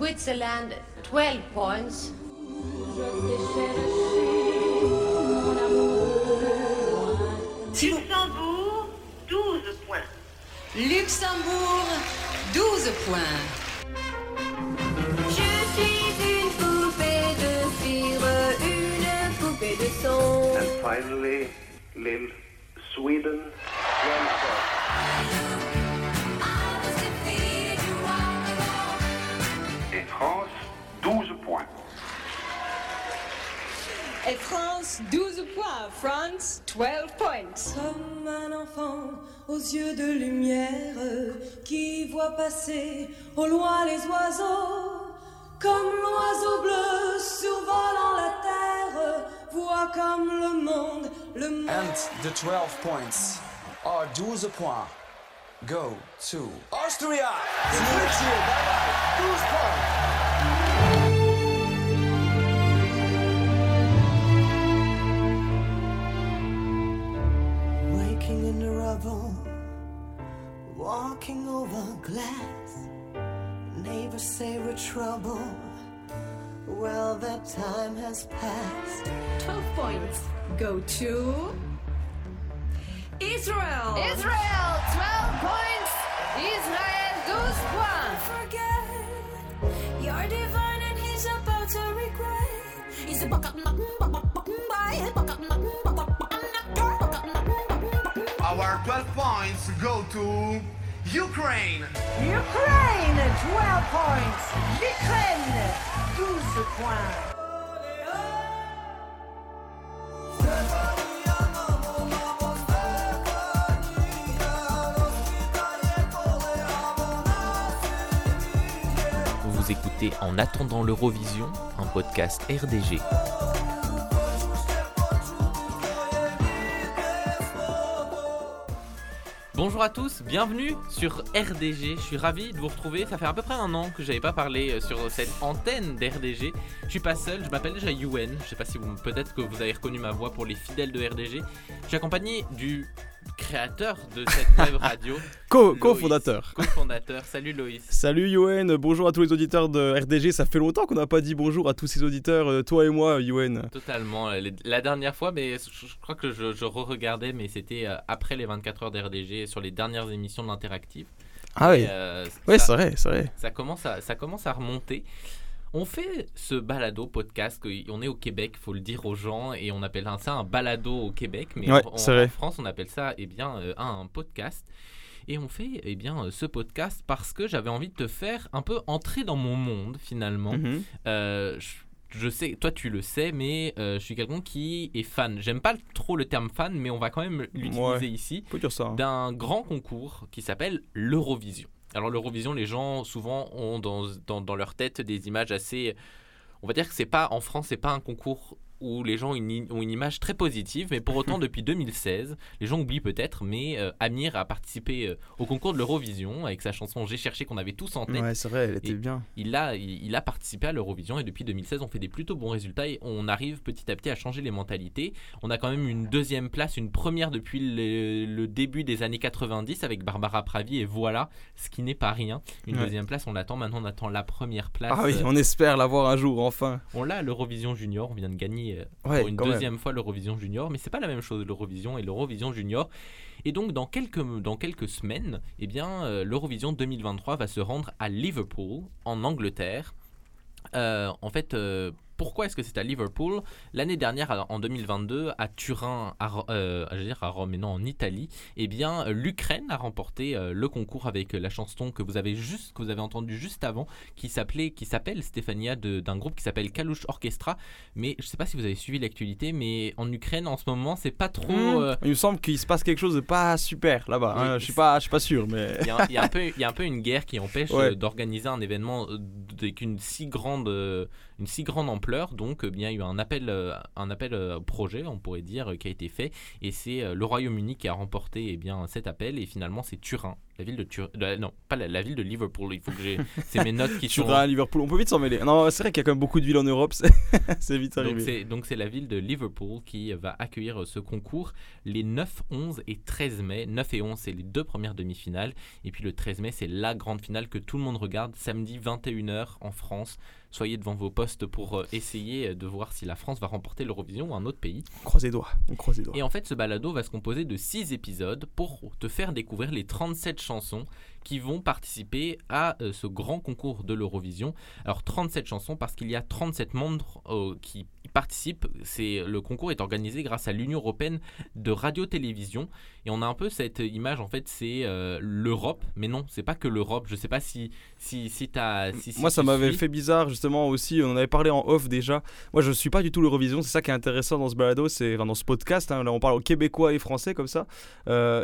Switzerland, 12 points. Luxembourg, 12 points. Luxembourg, 12 points. Je suis une poupée de cire, une poupée de son. And finally, Lille, Sweden, Et France, 12 points. France, 12 points. Comme un enfant aux yeux de lumière qui voit passer au loin les oiseaux. Comme l'oiseau bleu survolant la terre, voit comme le monde, le monde. And the 12 points are 12 points go to Austria. Bye bye. 12 points. Walking over glass. Neighbors say we're trouble. Well, that time has passed. 12 points go to Israel. Israel, 12 points. Israel, 12 points. Forget, you're divine and he's about to regret. He's a buck up, Our 12 points go to Ukraine. Ukraine, 12 points. Ukraine, 12 points. Vous écoutez En attendant l'Eurovision, un podcast RDG. Bonjour à tous, bienvenue sur RDG. Je suis ravi de vous retrouver. Ça fait à peu près un an que j'avais pas parlé euh, sur cette antenne d'RDG. Je suis pas seul, je m'appelle déjà Yuen. Je sais pas si peut-être que vous avez reconnu ma voix pour les fidèles de RDG. Je suis accompagné du créateur de cette web radio, Co- Co-fondateur. Co-fondateur. Salut Loïs. Salut Yoen, bonjour à tous les auditeurs de RDG. Ça fait longtemps qu'on n'a pas dit bonjour à tous ces auditeurs, euh, toi et moi, Yoen. Totalement. euh, La dernière fois, mais je crois que je, je re-regardais, mais c'était euh, après les 24 heures d'RDG sur les dernières émissions de l'interactive. Ah oui, euh, ça- c'est vrai, c'est vrai. ça commence à ça commence à remonter. On fait ce balado podcast, on est au Québec, faut le dire aux gens, et on appelle ça un balado au Québec, mais Ouais, en. France on appelle ça eh bien euh, un podcast. Et on fait eh bien euh, ce podcast parce que j'avais envie de te faire un peu entrer dans mon monde finalement. Mhm. Euh, je, je sais, toi tu le sais, mais euh, je suis quelqu'un qui est fan. J'aime pas trop le terme fan, mais on va quand même l'utiliser Ouais. ici hein. d'un grand concours qui s'appelle l'Eurovision. Alors l'Eurovision, les gens souvent ont dans, dans, dans leur tête des images assez... On va dire que c'est pas en France, c'est pas un concours où les gens ont une, i- ont une image très positive, mais pour autant depuis 2016, les gens oublient peut-être, mais euh, Amir a participé euh, au concours de l'Eurovision avec sa chanson J'ai cherché qu'on avait tous en tête. Ouais, c'est vrai, elle était Et- bien. Il a, il, il a participé à l'Eurovision et depuis 2016, on fait des plutôt bons résultats et on arrive petit à petit à changer les mentalités. On a quand même une deuxième place, une première depuis le, le début des années 90 avec Barbara Pravi et voilà, ce qui n'est pas rien. Une Ouais. deuxième place, on l'attend maintenant, on attend la première place. Ah oui, Euh, on espère l'avoir un jour, enfin. on l'a à l'Eurovision Junior, on vient de gagner euh, Ouais, pour une même. deuxième fois l'Eurovision Junior, mais c'est pas la même chose l'Eurovision et l'Eurovision Junior. Et donc dans quelques, dans quelques semaines, eh bien euh, l'Eurovision 2023 va se rendre à Liverpool, en Angleterre. Euh, en fait, euh, pourquoi est-ce que c'est à Liverpool? L'année dernière, en 2022, à Turin, à, euh, je veux dire à Rome, mais non, en Italie, eh bien, euh, l'Ukraine a remporté euh, le concours avec la chanson que vous avez juste, que vous avez entendue juste avant, qui s'appelait, qui s'appelle Stéphania de- d'un groupe qui s'appelle Kalush Orchestra. Mais je sais pas si vous avez suivi l'actualité, mais en Ukraine en ce moment, c'est pas trop. Hmm, euh, Il me semble qu'il se passe quelque chose de pas super là-bas. Oui, hein. Je suis pas, je suis pas sûr, mais. Il y, a, il y a un peu, il y a un peu une guerre qui empêche Ouais. d'organiser un événement avec une si grande, une si grande ampleur. Donc, euh, bien, il y a eu un appel, euh, un appel euh, projet, on pourrait dire, euh, qui a été fait. Et c'est le Royaume-Uni qui a remporté eh cet appel. Et finalement, c'est Turin, La ville de Tur... non, pas la, la ville de Liverpool. Il faut que j'ai. C'est mes notes qui sont. Turin, Liverpool, on peut vite s'en mêler. Non, c'est vrai qu'il y a quand même beaucoup de villes en Europe, c'est vite arrivé. donc c'est la ville de Liverpool qui va accueillir euh, ce concours les 9, 11 et 13 mai. 9 et 11, c'est les deux premières demi-finales. Et puis le 13 mai, c'est la grande finale que tout le monde regarde samedi 21h en France. Soyez devant vos postes pour euh, essayer euh, de voir si la France va remporter l'Eurovision ou un autre pays. On croise les doigts, on croise les doigts. Et en fait, ce balado va se composer de 6 épisodes pour te faire découvrir les 37 chansons qui vont participer à euh, ce grand concours de l'Eurovision. Alors 37 chansons parce qu'il y a 37 membres euh, qui participent. C'est le concours est organisé grâce à l'Union européenne de radio-télévision et on a un peu cette image en fait c'est euh, l'Europe, mais non, c'est pas que l'Europe. Je sais pas si si si t'as si, si Moi, ça m'avait fait bizarre justement aussi. On en avait parlé en off déjà. Moi, je suis pas du tout l'Eurovision. C'est ça qui est intéressant dans ce balado, c'est enfin, dans ce podcast. hein, là, on parle aux Québécois et Français comme ça.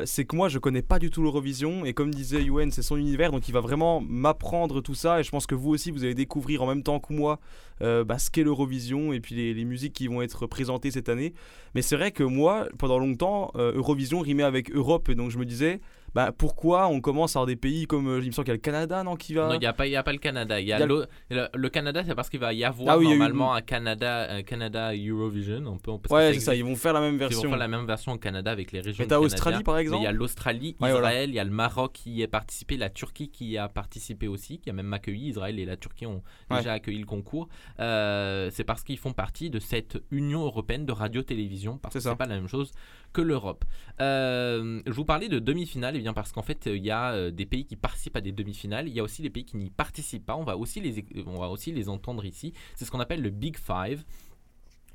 C'est que moi, je connais pas du tout l'Eurovision et comme disait Yuen, c'est son univers, donc il va vraiment m'apprendre tout ça. Et je pense que vous aussi, vous allez découvrir en même temps que moi euh, bah, ce qu'est l'Eurovision et puis les, musiques qui vont être présentées cette année. Mais c'est vrai que moi, pendant longtemps, euh, Eurovision rimait avec Europe et donc je me disais. Bah, pourquoi on commence à avoir des pays comme euh, il me semble qu'il y a le Canada non qui va Non, il n'y a, pas- il y a pas le Canada. Il y a Il y a le- le, le Canada, c'est parce qu'il va y avoir Ah oui, il y a eu- normalement un Canada, un Canada Eurovision. On peut, on peut Ouais, c'est ça, ils vont faire la même Ils vont version. faire la même version au Canada avec les régions. Mais t'as. Australie, par exemple Il y a l'Australie, Ouais, Israël, voilà. il y a le Maroc qui y a participé, la Turquie qui y a participé aussi, qui a même accueilli. Israël et la Turquie ont Ouais. déjà accueilli le concours. Euh, c'est parce qu'ils font partie de cette Union européenne de radio-télévision, parce que c'est pas la même chose l'Europe. Euh, je vous parlais de demi-finale, et bien parce qu'en fait, il y a euh, des pays qui participent à des demi-finales. Il y a aussi des pays qui n'y participent pas. On va aussi les, on va aussi les entendre ici. C'est ce qu'on appelle le Big Five.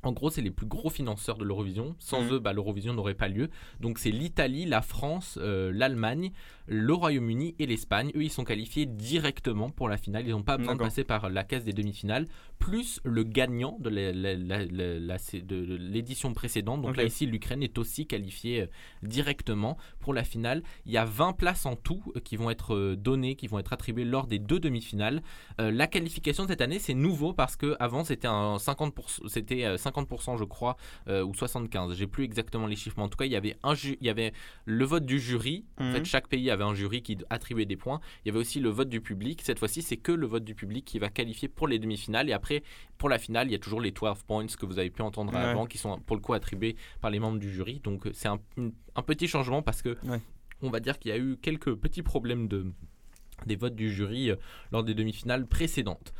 En gros, c'est les plus gros financeurs de l'Eurovision. Sans Mhm. eux, bah, l'Eurovision n'aurait pas lieu. Donc, c'est l'Italie, la France, euh, l'Allemagne, le Royaume-Uni et l'Espagne. Eux, ils sont qualifiés directement pour la finale. Ils n'ont pas besoin de passer par la case des demi-finales. Plus le gagnant de l'édition précédente. Donc là, ici, l'Ukraine est aussi qualifiée euh, directement pour la finale. Il y a 20 places en tout euh, qui vont être données, qui vont être attribuées lors des deux demi-finales. La qualification de cette année, c'est nouveau parce que avant c'était un 50%, c'était euh, 50% je crois, euh, ou 75. J'ai plus exactement les chiffres, mais en tout cas il y avait un, il y avait le vote du jury. En Mhm. fait, chaque pays avait un jury qui attribuait des points. Il y avait aussi le vote du public. Cette fois-ci, c'est que le vote du public qui va qualifier pour les demi-finales. Et après, pour la finale, il y a toujours les 12 points que vous avez pu entendre Ouais. avant, qui sont pour le coup attribués par les membres du jury. Donc c'est un, petit changement parce que Ouais. on va dire qu'il y a eu quelques petits problèmes de des votes du jury euh, lors des demi-finales précédentes.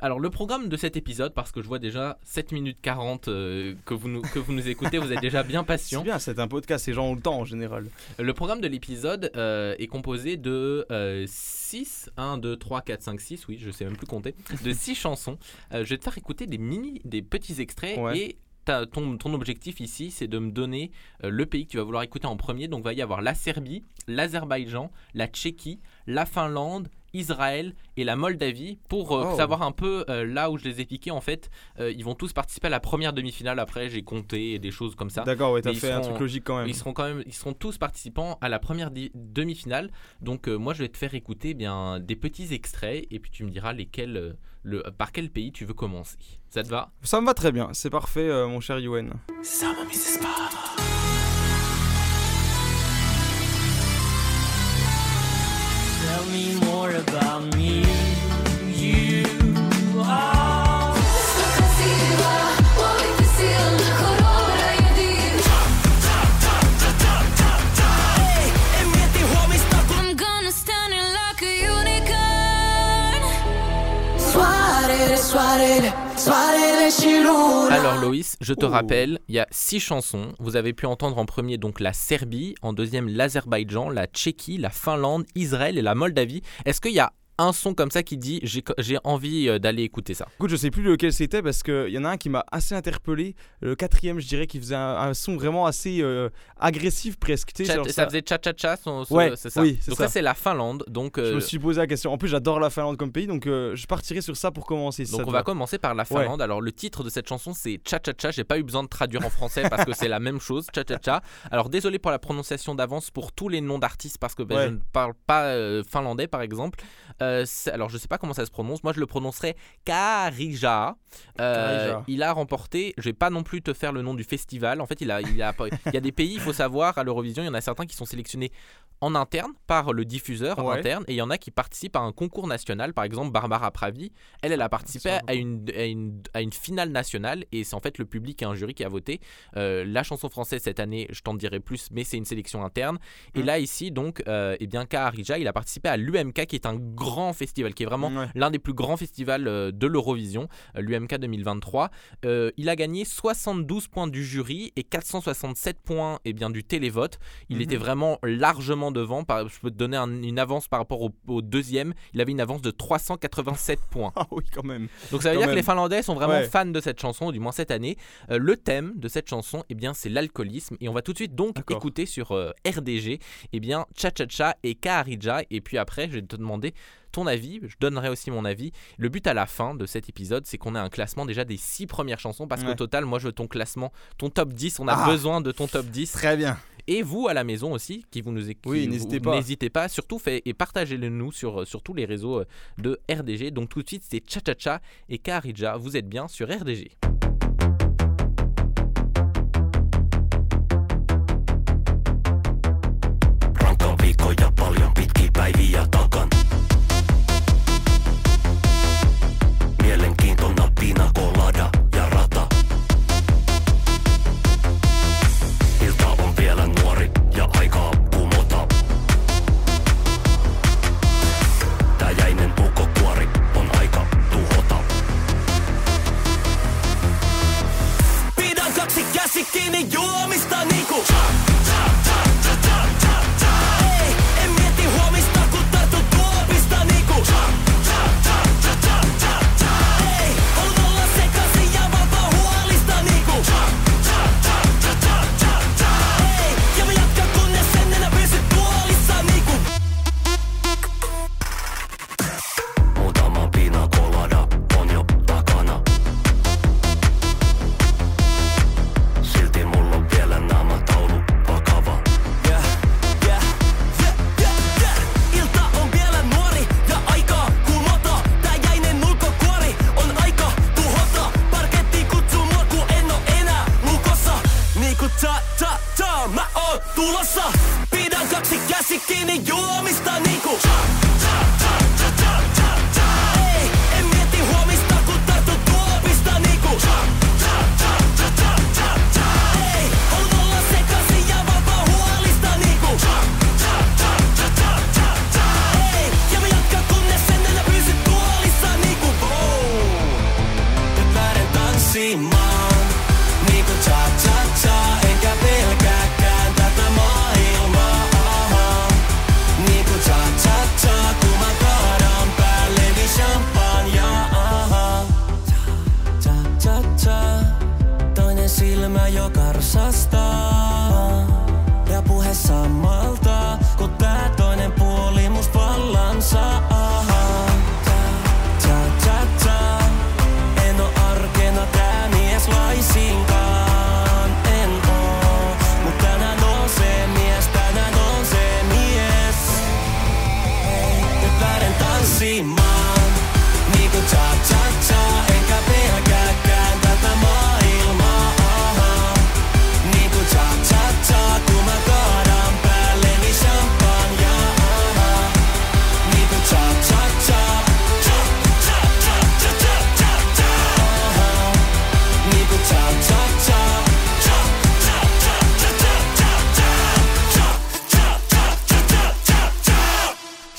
Alors le programme de cet épisode, parce que je vois déjà 7 minutes 40 euh, que, vous nous, que vous nous écoutez, vous êtes déjà bien C'est patient. bien, c'est un podcast, les gens ont le temps en général. Le programme de l'épisode euh, est composé de 6, 1, 2, 3, 4, 5, 6, oui, je sais même plus compter, de 6 chansons. Euh, je vais te faire écouter des mini, des petits extraits Ouais. et ta- ton, ton objectif ici, c'est de me donner euh, le pays que tu vas vouloir écouter en premier. Donc, il va y avoir la Serbie, l'Azerbaïdjan, la Tchéquie, la Finlande, Israël et la Moldavie. Pour euh, Oh. savoir un peu euh, là où je les ai piqués, en fait, euh, ils vont tous participer à la première demi-finale. Après, j'ai compté et des choses comme ça. D'accord, ouais, t'as fait un seront- truc logique quand même. Ils seront quand même, ils seront tous participants à la première demi-finale. Donc euh, moi je vais te faire écouter eh bien des petits extraits et puis tu me diras lesquels, euh, le, par quel pays tu veux commencer. Ça te va? Ça me va très bien, c'est parfait, euh, mon cher Yuen. Tell Alors Loïs, je te rappelle, il y a six chansons. Vous avez pu entendre en premier donc la Serbie, en deuxième l'Azerbaïdjan, la Tchéquie, la Finlande, Israël et la Moldavie. Est-ce qu'il y a un son comme ça qui dit j'ai envie euh, d'aller écouter ça Écoute, je sais plus lequel c'était parce qu'il y en a un qui m'a assez interpellé. Le quatrième, je dirais, qui faisait un, un son vraiment assez euh, agressif presque. Genre ça, ça- faisait cha cha cha, son- son- Ouais, c'est ça. oui, c'est donc ça. ça, c'est la Finlande. Donc Je euh, me suis posé la question. En plus, j'adore la Finlande comme pays, donc euh, je partirai sur ça pour commencer. si Donc on va commencer par la Finlande. Alors le titre de cette chanson c'est Cha Cha Cha. J'ai pas eu besoin de traduire en français parce que c'est la même chose. Cha Cha Cha. Alors désolé pour la prononciation d'avance pour tous les noms d'artistes parce que ben, Ouais. je ne parle pas euh, finlandais par exemple. Euh, alors je sais pas comment ça se prononce. Moi je le prononcerais Karija. Euh, Karija. il a remporté. Je vais pas non plus te faire le nom du festival. En fait, il a, il a, il y a des pays. Il faut savoir à l'Eurovision, il y en a certains qui sont sélectionnés en interne par le diffuseur Ouais. interne et il y en a qui participent à un concours national. Par exemple, Barbara Pravi, elle, elle a participé à une, à, une, à une finale nationale et c'est en fait le public et un jury qui a voté. Euh, la chanson française cette année, je t'en dirai plus, mais c'est une sélection interne. Et Mm. là, ici, donc, euh, eh bien, Kaharija, il a participé à l'UMK qui est un grand festival, qui est vraiment Ouais. l'un des plus grands festivals euh, de l'Eurovision, euh, l'UMK 2023. Euh, il a gagné 72 points du jury et 467 points eh bien, du télévote. Il Mhm. était vraiment largement devant. Par- je peux te donner un- une avance par rapport au, au deuxième. Il avait une avance de 387 points. Ah oui, quand même. Donc ça veut Quand dire que les Finlandais sont vraiment Ouais. fans de cette chanson, du moins cette année. Euh, le thème de cette chanson, eh bien, c'est l'alcoolisme. Et on va tout de suite donc écouter sur euh, RDG, eh bien, Cha Cha Cha et Kaharija. Et puis après, je vais te demander ton avis. Je donnerai aussi mon avis. Le but à la fin de cet épisode, c'est qu'on ait un classement déjà des six premières chansons. Parce qu'au total, moi, je veux ton classement, ton top 10. On a Ah. besoin de ton top 10. Très bien. Et vous à la maison aussi, qui vous nous éc- Oui, n'hésitez pas. N'hésitez pas, surtout fait, et partagez-le nous sur, sur tous les réseaux euh, de RDG. Donc tout de suite, c'est Cha Cha Cha et Kaharija. Vous êtes bien sur RDG.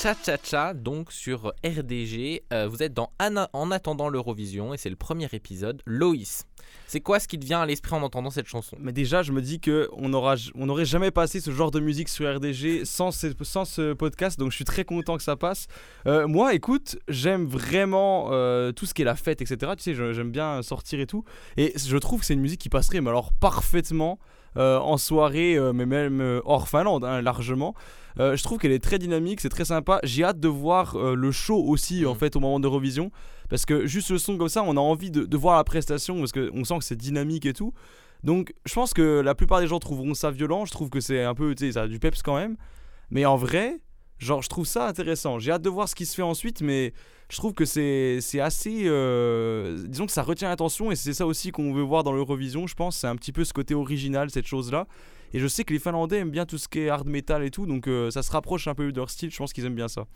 Cha Cha Cha donc sur RDG. Euh, vous êtes dans En attendant l'Eurovision et c'est le premier épisode. Loïs, c'est quoi ce qui te vient à l'esprit en entendant cette chanson? Mais déjà, je me dis que on aura, on n'aurait jamais passé ce genre de musique sur RDG sans ce, sans ce podcast, donc je suis très content que ça passe. Euh, moi, écoute, j'aime vraiment euh, tout ce qui est la fête, etc. Tu sais, j'aime bien sortir et tout, et je trouve que c'est une musique qui passerait, mais alors parfaitement en soirée, euh, mais même euh, hors Finlande, hein, largement. Euh, je trouve qu'elle est très dynamique, c'est très sympa. J'ai hâte de voir euh, le show aussi en Mm. fait au moment d'Eurovision parce que juste le son comme ça, on a envie de, de voir la prestation parce qu'on sent que c'est dynamique et tout. Donc je pense que la plupart des gens trouveront ça violent. Je trouve que c'est un peu, tu sais, ça a du peps quand même. Mais en vrai, Genre, je trouve ça intéressant. J'ai hâte de voir ce qui se fait ensuite, mais je trouve que c'est assez. euh, disons que ça retient l'attention et c'est ça aussi qu'on veut voir dans l'Eurovision, je pense. C'est un petit peu ce côté original, cette chose-là. Et je sais que les Finlandais aiment bien tout ce qui est hard metal et tout, donc euh, ça se rapproche un peu de leur style. Je pense qu'ils aiment bien ça.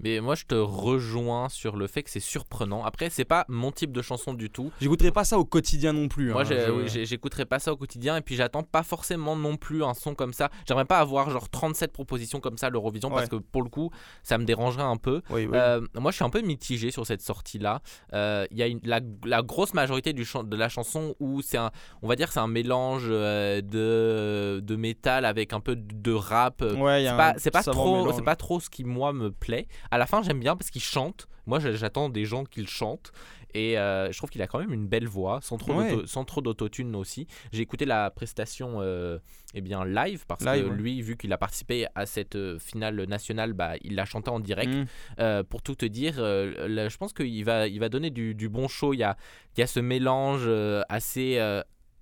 Mais moi, je te rejoins sur le fait que c'est surprenant. Après, c'est pas mon type de chanson du tout. J'écouterai pas ça au quotidien non plus. Moi, hein, j'ai- je- oui, j'écouterai pas ça au quotidien et puis j'attends pas forcément non plus un son comme ça. J'aimerais pas avoir genre 37 propositions comme ça à l'Eurovision parce que pour le coup, ça me dérangerait un peu. Oui, oui. Euh, moi, je suis un peu mitigé sur cette sortie-là. Euh, Il y a une- la, la grosse majorité du de la chanson où c'est un, on va dire, c'est un mélange euh, de de métal avec un peu de rap. Ouais, c'est pas, un c'est pas savant trop, mélange. c'est pas trop ce qui moi me plaît. À la fin, j'aime bien parce qu'il chante. Moi, j'attends des gens qui le chantent. Et euh, je trouve qu'il a quand même une belle voix, sans trop, Ouais. sans trop d'autotune aussi. J'ai écouté la prestation euh, eh bien, live, parce Live, que ouais. lui, vu qu'il a participé à cette euh, finale nationale, bah, il l'a chanté en direct. Mm. Euh, pour tout te dire, là, je pense qu'il va, il va donner du, du bon show. Il y a, il y a ce mélange assez,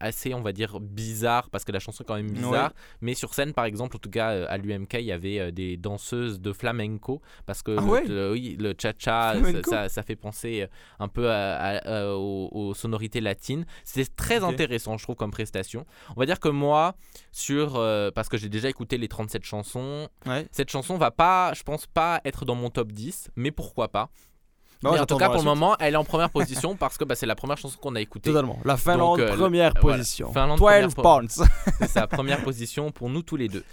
assez, on va dire, bizarre, parce que la chanson est quand même bizarre. Ouais. Mais sur scène, par exemple, en tout cas euh, à l'UMK, il y avait euh, des danseuses de flamenco, parce que Ah le, ouais le- oui, le cha-cha, ça, ça- ça fait penser euh, un peu à- à- à- aux, aux sonorités latines. C'était très intéressant, je trouve, comme prestation. On va dire que moi, sur, euh, parce que j'ai déjà écouté les 37 chansons, Ouais. cette chanson va pas, je pense pas être dans mon top 10, mais pourquoi pas Non, Mais en tout cas, pour le moment, elle est en première position parce que bah, c'est la première chanson qu'on a écoutée. Totalement. La Finlande, Donc, euh, le- première voilà. position. Finlande, 12 première po- points. C'est sa première position pour nous tous les deux.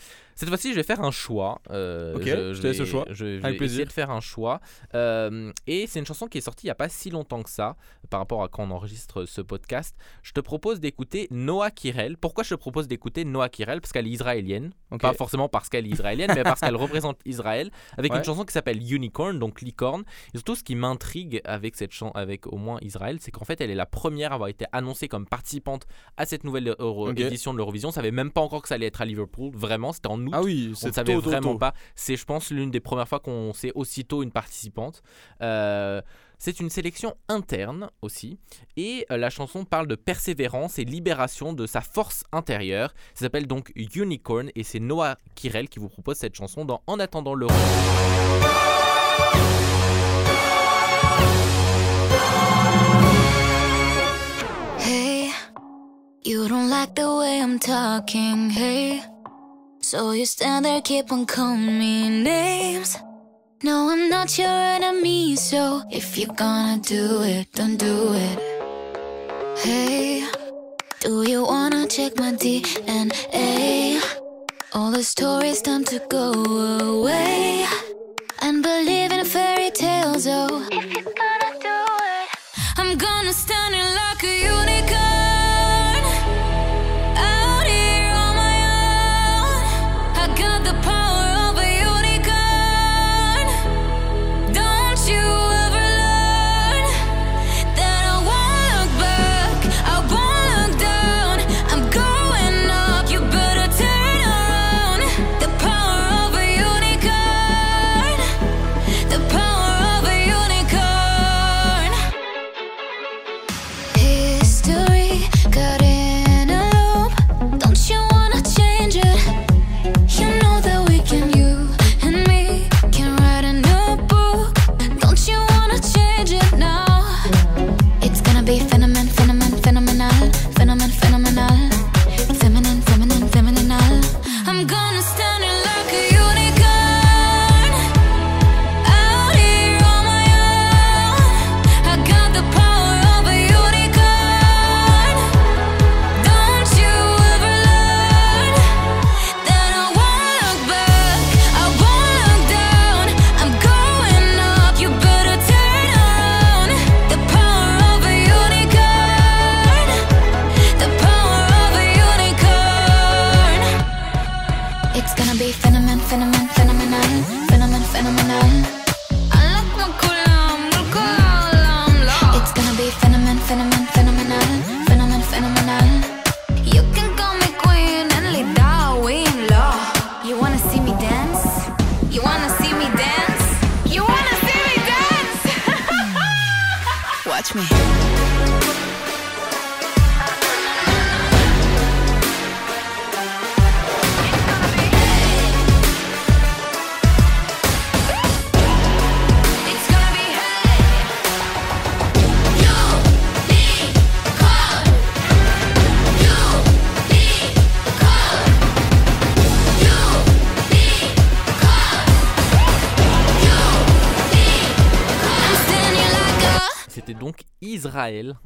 Cette fois-ci, je vais faire un choix. euh, Ok, je te laisse le choix. Je vais Avec plaisir. essayer de faire un choix. Euh, et c'est une chanson qui est sortie il n'y a pas si longtemps que ça, par rapport à quand on enregistre ce podcast. Je te propose d'écouter Noah Kirel. Pourquoi je te propose d'écouter Noah Kirel Parce qu'elle est israélienne. Pas forcément parce qu'elle est israélienne, mais parce qu'elle représente Israël. Avec Ouais. une chanson qui s'appelle Unicorn, donc licorne. Et surtout, ce qui m'intrigue avec cette chanson, avec au moins Israël, c'est qu'en fait, elle est la première à avoir été annoncée comme participante à cette nouvelle Euro- édition de l'Eurovision. On savait même pas encore que ça allait être à Liverpool. Vraiment, c'était en août. Ah oui, on c'est ne savait tôt, vraiment tôt. pas. C'est, je pense, l'une des premières fois qu'on sait aussitôt une participante. Euh, c'est une sélection interne aussi. Et euh, la chanson parle de persévérance et libération de sa force intérieure. Ça s'appelle donc Unicorn et c'est Noah Kirel qui vous propose cette chanson dans En attendant l'Euro. Hey, you don't like the way I'm talking, hey. So you stand there, keep on calling me names. No, I'm not your enemy, so if you're gonna do it, don't do it. Hey, do you wanna check my DNA? All the stories time to go away. And believe in fairy tales, oh. If you're gonna do it, I'm gonna stand in like a unicorn.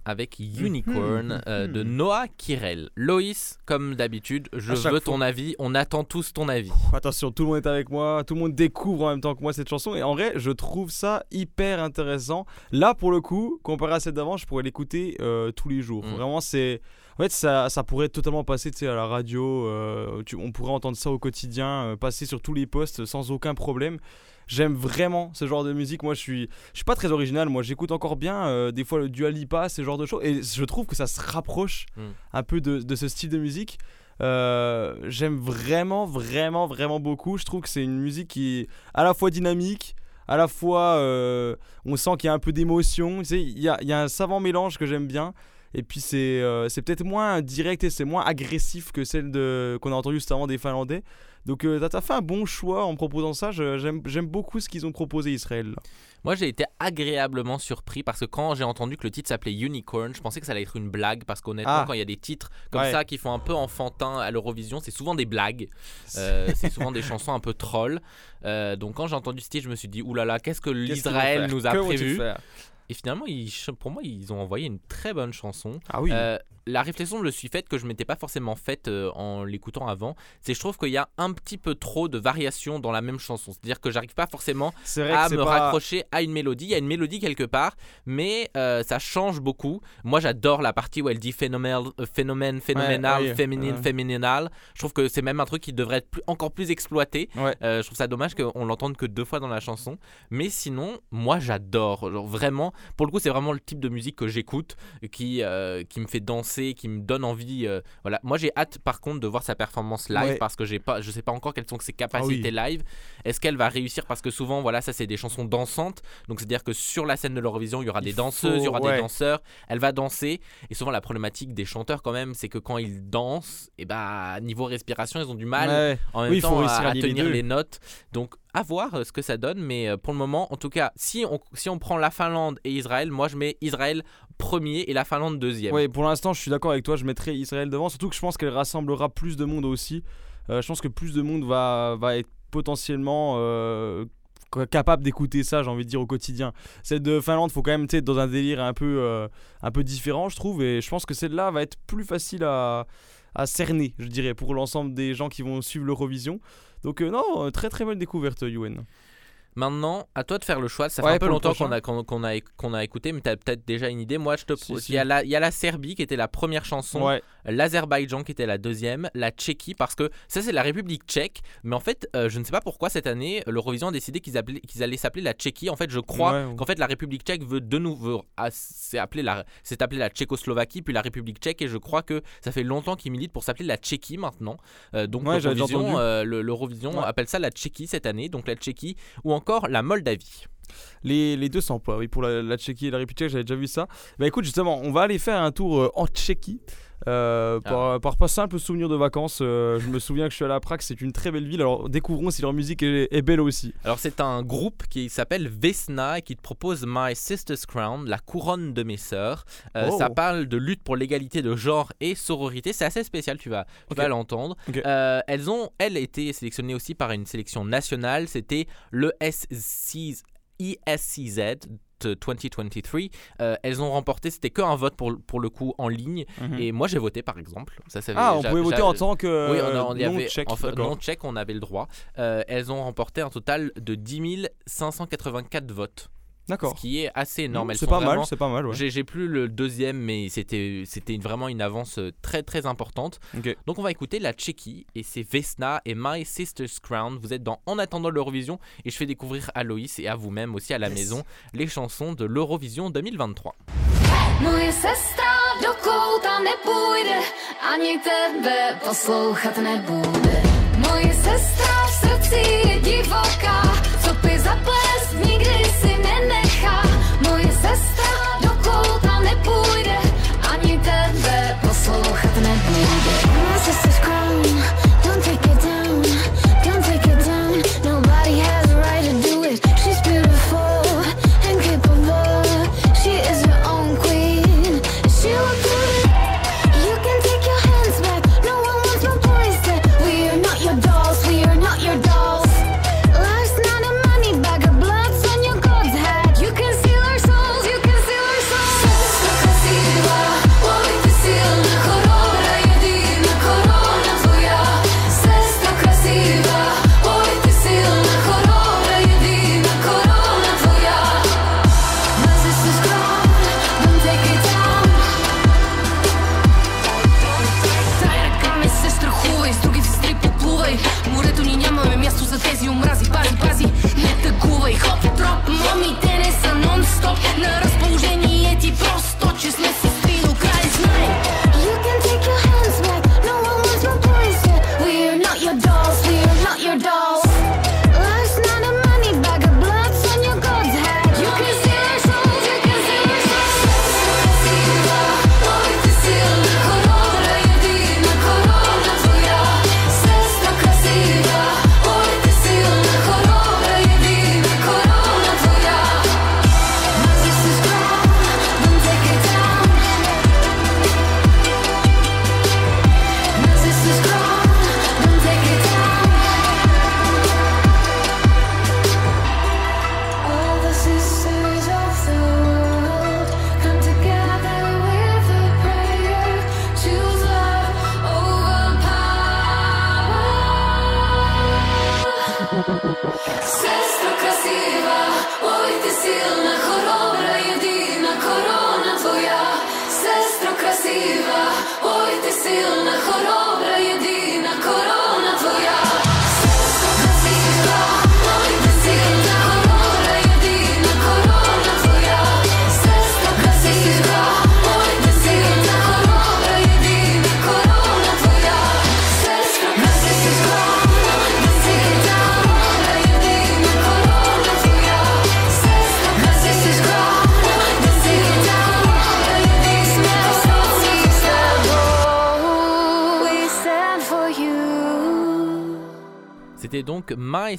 Avec Unicorn euh, de Noah Kirel. Loïs, comme d'habitude, je À chaque veux fois. ton avis. On attend tous ton avis. Attention, tout le monde est avec moi, tout le monde découvre en même temps que moi cette chanson et en vrai, je trouve ça hyper intéressant. Là, pour le coup, comparé à celle d'avant, je pourrais l'écouter euh, tous les jours. Mm. Vraiment, c'est. En fait, ça, ça pourrait totalement passer tu sais, à la radio. euh, tu- on pourrait entendre ça au quotidien, euh, passer sur tous les postes sans aucun problème. J'aime vraiment ce genre de musique. Moi, je suis, je suis pas très original. Moi, j'écoute encore bien euh, des fois le Dua Lipa, ce genre de choses. Et je trouve que ça se rapproche Mm. un peu de, de ce style de musique. Euh, J'aime vraiment, vraiment, vraiment beaucoup. Je trouve que c'est une musique qui est à la fois dynamique, à la fois euh, on sent qu'il y a un peu d'émotion. Tu sais, il y a, y a un savant mélange que j'aime bien. Et puis c'est euh, peut-être moins direct et c'est moins agressif que celle qu'on a entendu juste avant des Finlandais. Donc euh, t'as- fait un bon choix en proposant ça. J'aime beaucoup ce qu'ils ont proposé Israël. Moi, j'ai été agréablement surpris parce que quand j'ai entendu que le titre s'appelait Unicorn, je pensais que ça allait être une blague parce qu'honnêtement, Ah. quand il y a des titres comme Ouais. ça qui font un peu enfantin à l'Eurovision, c'est souvent des blagues. Euh, c'est souvent des chansons un peu trolls. Euh, donc quand j'ai entendu ce titre, je me suis dit, oulala, qu'est-ce que l'Israël nous a prévu? Et finalement, ils- pour moi, ils ont envoyé une très bonne chanson. Ah oui. Euh, la réflexion, je me suis faite que je m'étais pas forcément faite euh, en l'écoutant avant. C'est que je trouve qu'il y a un petit peu trop de variations dans la même chanson. C'est-à-dire que j'arrive pas forcément à me pas- raccrocher à une mélodie. Il y a une mélodie quelque part, mais euh, ça change beaucoup. Moi, j'adore la partie où elle dit phénomène, euh, phénomène, phénoménal, oui, féminine, ouais. fémininal. Je trouve que c'est même un truc qui devrait être plus- encore plus exploité. Ouais. Je trouve ça dommage qu'on l'entende que deux fois dans la chanson. Mais sinon, moi, j'adore. Vraiment, pour le coup, c'est vraiment le type de musique que j'écoute, qui, qui me fait danser, qui me donne envie. euh, voilà. Moi, j'ai hâte, par contre, de voir sa performance live Ouais. parce que j'ai pas, je sais pas encore quelles sont ses capacités Ah live. Est-ce qu'elle va réussir? Parce que souvent, voilà, ça, c'est des chansons dansantes. Donc, c'est-à-dire que sur la scène de l'Eurovision, il y aura Il des danseuses, il y aura ouais. des danseurs. Elle va danser. Et souvent, la problématique des chanteurs, quand même, c'est que quand ils dansent, et bah, niveau respiration, ils ont du mal Ouais. en même Oui, temps à, les tenir deux. les notes. Donc, à voir euh, ce que ça donne. Mais euh, pour le moment, en tout cas, si on, si on prend la Finlande et Israël, moi, je mets Israël premier et la Finlande deuxième. Ouais, pour l'instant, je suis d'accord avec toi. Je mettrai Israël devant. Surtout que je pense qu'elle rassemblera plus de monde aussi. Euh, je pense que plus de monde va, va être potentiellement capable d'écouter ça, j'ai envie de dire, au quotidien. Celle de Finlande, faut quand même être dans un délire un peu, un peu différent, je trouve. Et je pense que celle-là va être plus facile à, à cerner, je dirais, pour l'ensemble des gens qui vont suivre l'Eurovision. Donc, euh, non, euh, très très bonne découverte, Yuen. Maintenant, à toi de faire le choix. Ça fait Ouais, un peu longtemps qu'on a, qu'on, qu'on a, qu'on a écouté, mais tu as peut-être déjà une idée. Moi, je te Si, propose. si. Il, y a la, il y a la Serbie qui était la première chanson, Ouais. l'Azerbaïdjan qui était la deuxième, la Tchéquie, parce que ça, c'est la République tchèque. Mais en fait, euh, je ne sais pas pourquoi cette année, l'Eurovision a décidé qu'ils, appelaient- qu'ils allaient s'appeler la Tchéquie. En fait, je crois Ouais. qu'en fait, la République tchèque veut de nouveau. ah, c'est, appelé la, c'est appelé la Tchécoslovaquie, puis la République tchèque, et je crois que ça fait longtemps qu'ils militent pour s'appeler la Tchéquie maintenant. Euh, donc, l'Eurovision, euh, le- l'Eurovision appelle ça la Tchéquie cette année, donc la Tchéquie, ou encore la Moldavie. Les, les deux s'emploient, oui, pour la, la Tchéquie et la République j'avais déjà vu ça. Bah écoute, justement, on va aller faire un tour euh, en Tchéquie. Euh, Ah. par, par pas simple souvenir de vacances. Euh, je me souviens que je suis allé à Prague, c'est une très belle ville. Alors découvrons si leur musique est, est belle aussi. Alors c'est un groupe qui s'appelle Vesna et qui te propose My Sister's Crown, la couronne de mes sœurs. Euh, Oh. Ça parle de lutte pour l'égalité de genre et sororité. C'est assez spécial, tu vas, vas l'entendre. Elles ont, elles, été sélectionnées aussi par une sélection nationale. C'était le SC ESCZ. De 2023, Euh, elles ont remporté, c'était que un vote pour, pour le coup en ligne, Mhm. et moi j'ai voté par exemple. Ça, ça Ah, on pouvait voter en tant que oui, on a- on y non avait- tchèque. d'accord. non tchèque, on avait le droit. Euh, elles ont remporté un total de 10 584 votes. D'accord. Ce qui est assez énorme. Mmh, Elles c'est pas mal, c'est pas mal, ouais. J'ai plus le deuxième, mais c'était c'était vraiment une avance euh, très très importante. Donc on va écouter la Tchéquie et c'est Vesna et My Sister's Crown. Vous êtes dans En attendant l'Eurovision et je fais découvrir à Loïs et à vous-même aussi à la maison les chansons de l'Eurovision 2023. Moje sestra, dokud tam nepůjde, ani tebe poslouchat nebude. Moje sestra v srdci je divoká, co by za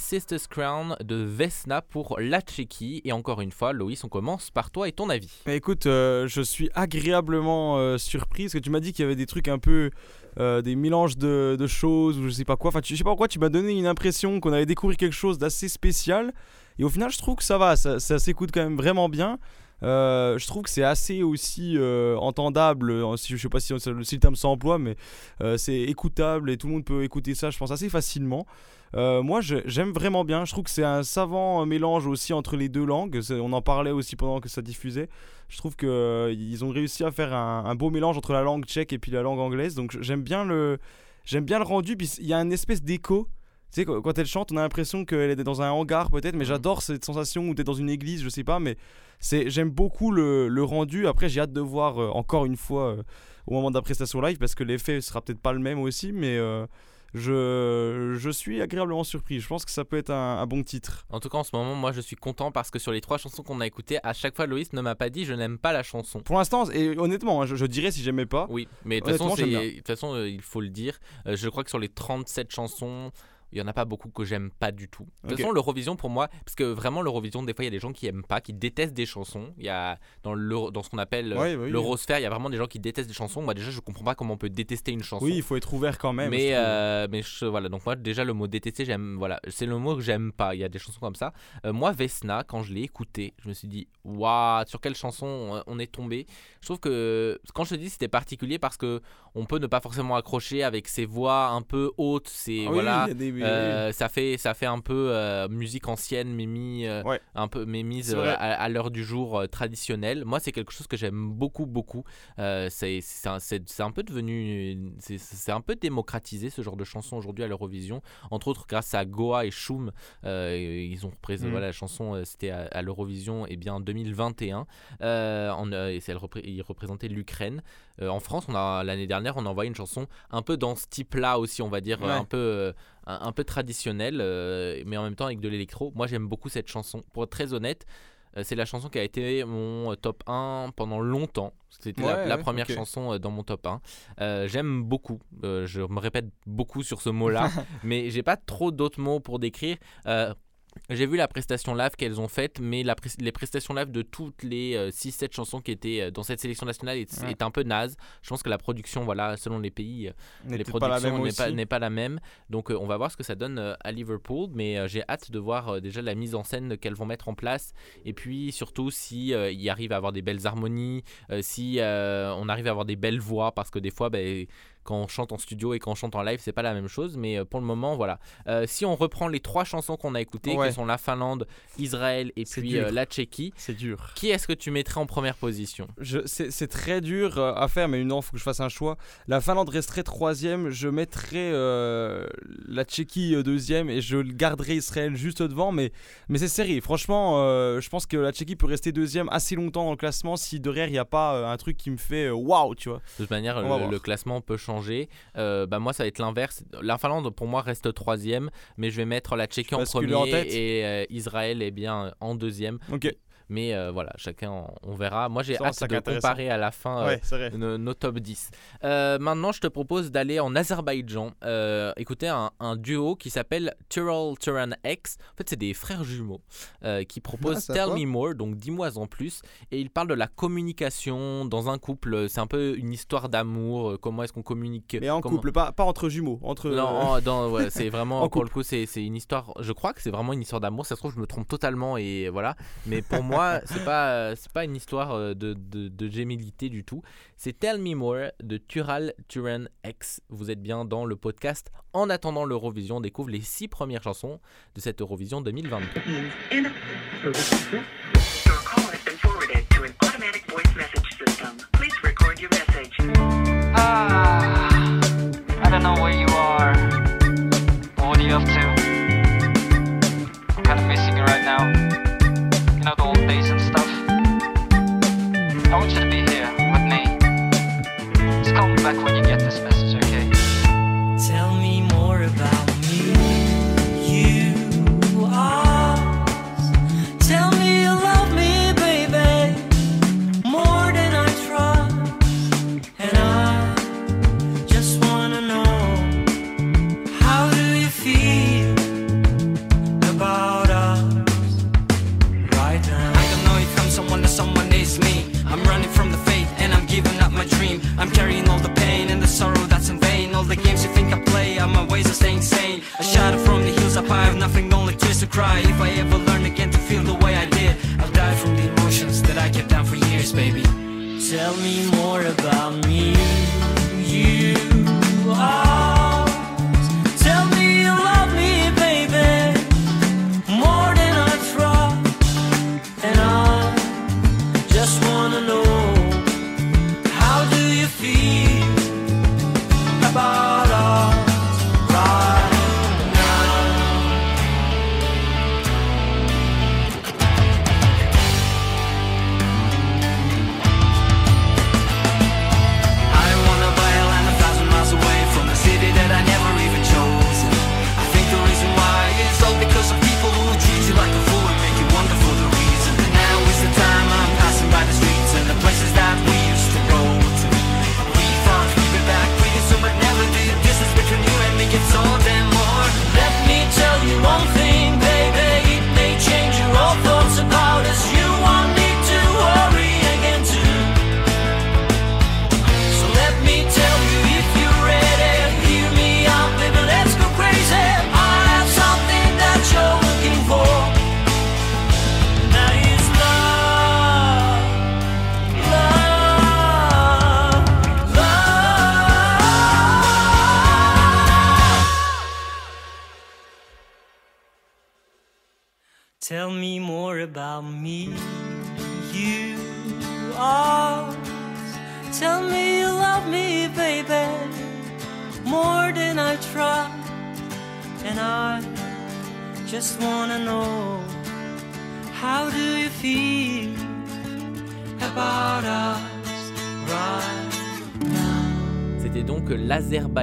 Sister's Crown de Vesna pour la Tchéquie. Et encore une fois, Loïs, on commence par toi et ton avis. Mais écoute, euh, je suis agréablement euh, surpris parce que tu m'as dit qu'il y avait des trucs un peu. euh, des mélanges de, choses ou je sais pas quoi. Enfin, je sais pas pourquoi tu m'as donné une impression qu'on allait découvrir quelque chose d'assez spécial. Et au final, je trouve que ça va, ça, s'écoute quand même vraiment bien. Euh, je trouve que c'est assez aussi entendable, si, je sais pas si, si le terme s'emploie, mais c'est écoutable et tout le monde peut écouter ça, je pense, assez facilement. Euh, moi, j'aime vraiment bien. Je trouve que c'est un savant mélange aussi entre les deux langues. On en parlait aussi pendant que ça diffusait. Je trouve que euh, ont réussi à faire un, un beau mélange entre la langue tchèque et puis la langue anglaise. Donc j'aime bien le, j'aime bien le rendu. Puis il y a une espèce d'écho. Tu sais, quand elle chante, on a l'impression qu'elle est dans un hangar peut-être, mais j'adore cette sensation où t'es dans une église, je sais pas, mais c'est, j'aime beaucoup le, le rendu. Après, j'ai hâte de voir euh, encore une fois euh, au moment de la prestation live parce que l'effet sera peut-être pas le même aussi, mais euh, je, je suis agréablement surpris. Je pense que ça peut être un, un bon titre. En tout cas, en ce moment, moi, je suis content parce que sur les trois chansons qu'on a écoutées, à chaque fois, Loïs ne m'a pas dit je n'aime pas la chanson. Pour l'instant, et honnêtement, hein, je, je dirais si j'aimais pas. Oui, mais toute façon, de toute façon, euh, il faut le dire. Euh, je crois que sur les 37 chansons, il y en a pas beaucoup que j'aime pas du tout. De toute façon, l'Eurovision pour moi, parce que vraiment l'Eurovision, des fois, il y a des gens qui aiment pas, qui détestent des chansons. Il y a dans l'euro- dans ce qu'on appelle Ouais, oui. l'Eurosphère, il y a vraiment des gens qui détestent des chansons. Moi, déjà, je comprends pas comment on peut détester une chanson. Oui, il faut être ouvert quand même. Mais, euh, mais je- voilà, donc moi déjà le mot détester, j'aime, voilà, c'est le mot que j'aime pas. Il y a des chansons comme ça. Euh, moi, Vesna, quand je l'ai écouté, je me suis dit, waouh, sur quelle chanson on- on est tombé? Je trouve que quand je te dis c'était particulier parce que on peut ne pas forcément accrocher avec ses voix un peu hautes, c'est Ah oui, voilà, des- euh, ça fait ça fait un peu euh, musique ancienne, mais mis euh, un peu mais mise C'est euh, à, à l'heure du jour traditionnelle. Moi, c'est quelque chose que j'aime beaucoup beaucoup. C'est un, un peu devenu c'est un peu démocratisé ce genre de chanson aujourd'hui à l'Eurovision entre autres grâce à Goa et Shum euh, ils ont Mhm. voilà la chanson c'était à, à l'Eurovision et bien en 2021 euh, en, et c'est elle repré- il représentait l'Ukraine Euh, en France on a l'année dernière on a envoyé une chanson un peu dans ce type là aussi on va dire Ouais. un peu euh, un, un peu traditionnelle euh, mais en même temps avec de l'électro moi j'aime beaucoup cette chanson pour être très honnête c'est la chanson qui a été mon top 1 pendant longtemps. C'était la, Ouais, la ouais, première chanson dans mon top 1. Euh, J'aime beaucoup. Euh, je me répète beaucoup sur ce mot-là, mais j'ai pas trop d'autres mots pour décrire. Euh, j'ai vu la prestation live qu'elles ont faite, mais la pres- les prestations live de toutes les 6-7 chansons qui étaient euh, dans cette sélection nationale est, Ouais. est un peu naze. Je pense que la production, voilà, selon les pays, euh, les productions n'est pas, la même. Donc euh, on va voir ce que ça donne euh, à Liverpool, mais euh, j'ai hâte de voir euh, déjà la mise en scène qu'elles vont mettre en place, et puis surtout si euh, il arrive à avoir des belles harmonies, euh, si euh, on arrive à avoir des belles voix, parce que des fois, ben, quand on chante en studio et quand on chante en live, c'est pas la même chose, mais euh, pour le moment, voilà. Euh, si on reprend les trois chansons qu'on a écoutées, Ouais. qui sont la Finlande, Israël et puis euh, la Tchéquie, c'est dur. Qui est-ce que tu mettrais en première position? Je- C'est c'est très dur à faire, mais non, il faut que je fasse un choix. La Finlande resterait troisième, je mettrais euh, la Tchéquie deuxième et je garderais Israël juste devant, mais, mais c'est serré. Franchement, je pense que la Tchéquie peut rester deuxième assez longtemps dans le classement si derrière il n'y a pas un truc qui me fait waouh, tu vois. De toute manière, le classement peut changer. Euh, bah moi, ça va être l'inverse. La Finlande, pour moi, reste troisième, mais je vais mettre la Tchéquie en premier en et euh, Israël est bien en deuxième. Mais euh, voilà, chacun, on- on verra. Moi, j'ai hâte de comparer à la fin euh, Ouais, nos, nos top 10. Euh, maintenant, je te propose d'aller en Azerbaïdjan. Écouter un, un duo qui s'appelle Tural Turan X. En fait, c'est des frères jumeaux qui proposent Ah, Tell. Me More, donc dis-moi en plus. Et ils parlent de la communication dans un couple. C'est un peu une histoire d'amour. Comment est-ce qu'on communique Mais en comment- couple, pas, pas entre jumeaux. Entre, non, ouais, c'est vraiment En pour le coup, c'est c'est une histoire. Je crois que c'est vraiment une histoire d'amour. Ça se trouve, je me trompe totalement et voilà. Mais pour moi, c'est pas c'est pas une histoire euh, de, de, de gémilité du tout. C'est Tell Me More de Tural Turan X. Vous êtes bien dans le podcast. En attendant l'Eurovision, on découvre les six premières chansons de cette Eurovision 2022. Your call has been forwarded to an automatic voice message system. Please record your message. Ah, I don't know where you are. What are you up to? I shout from the hills up I have nothing, only tears to cry. If I ever learn again to feel the way I did, I'll die from the emotions that I kept down for years, baby. Tell me more about me.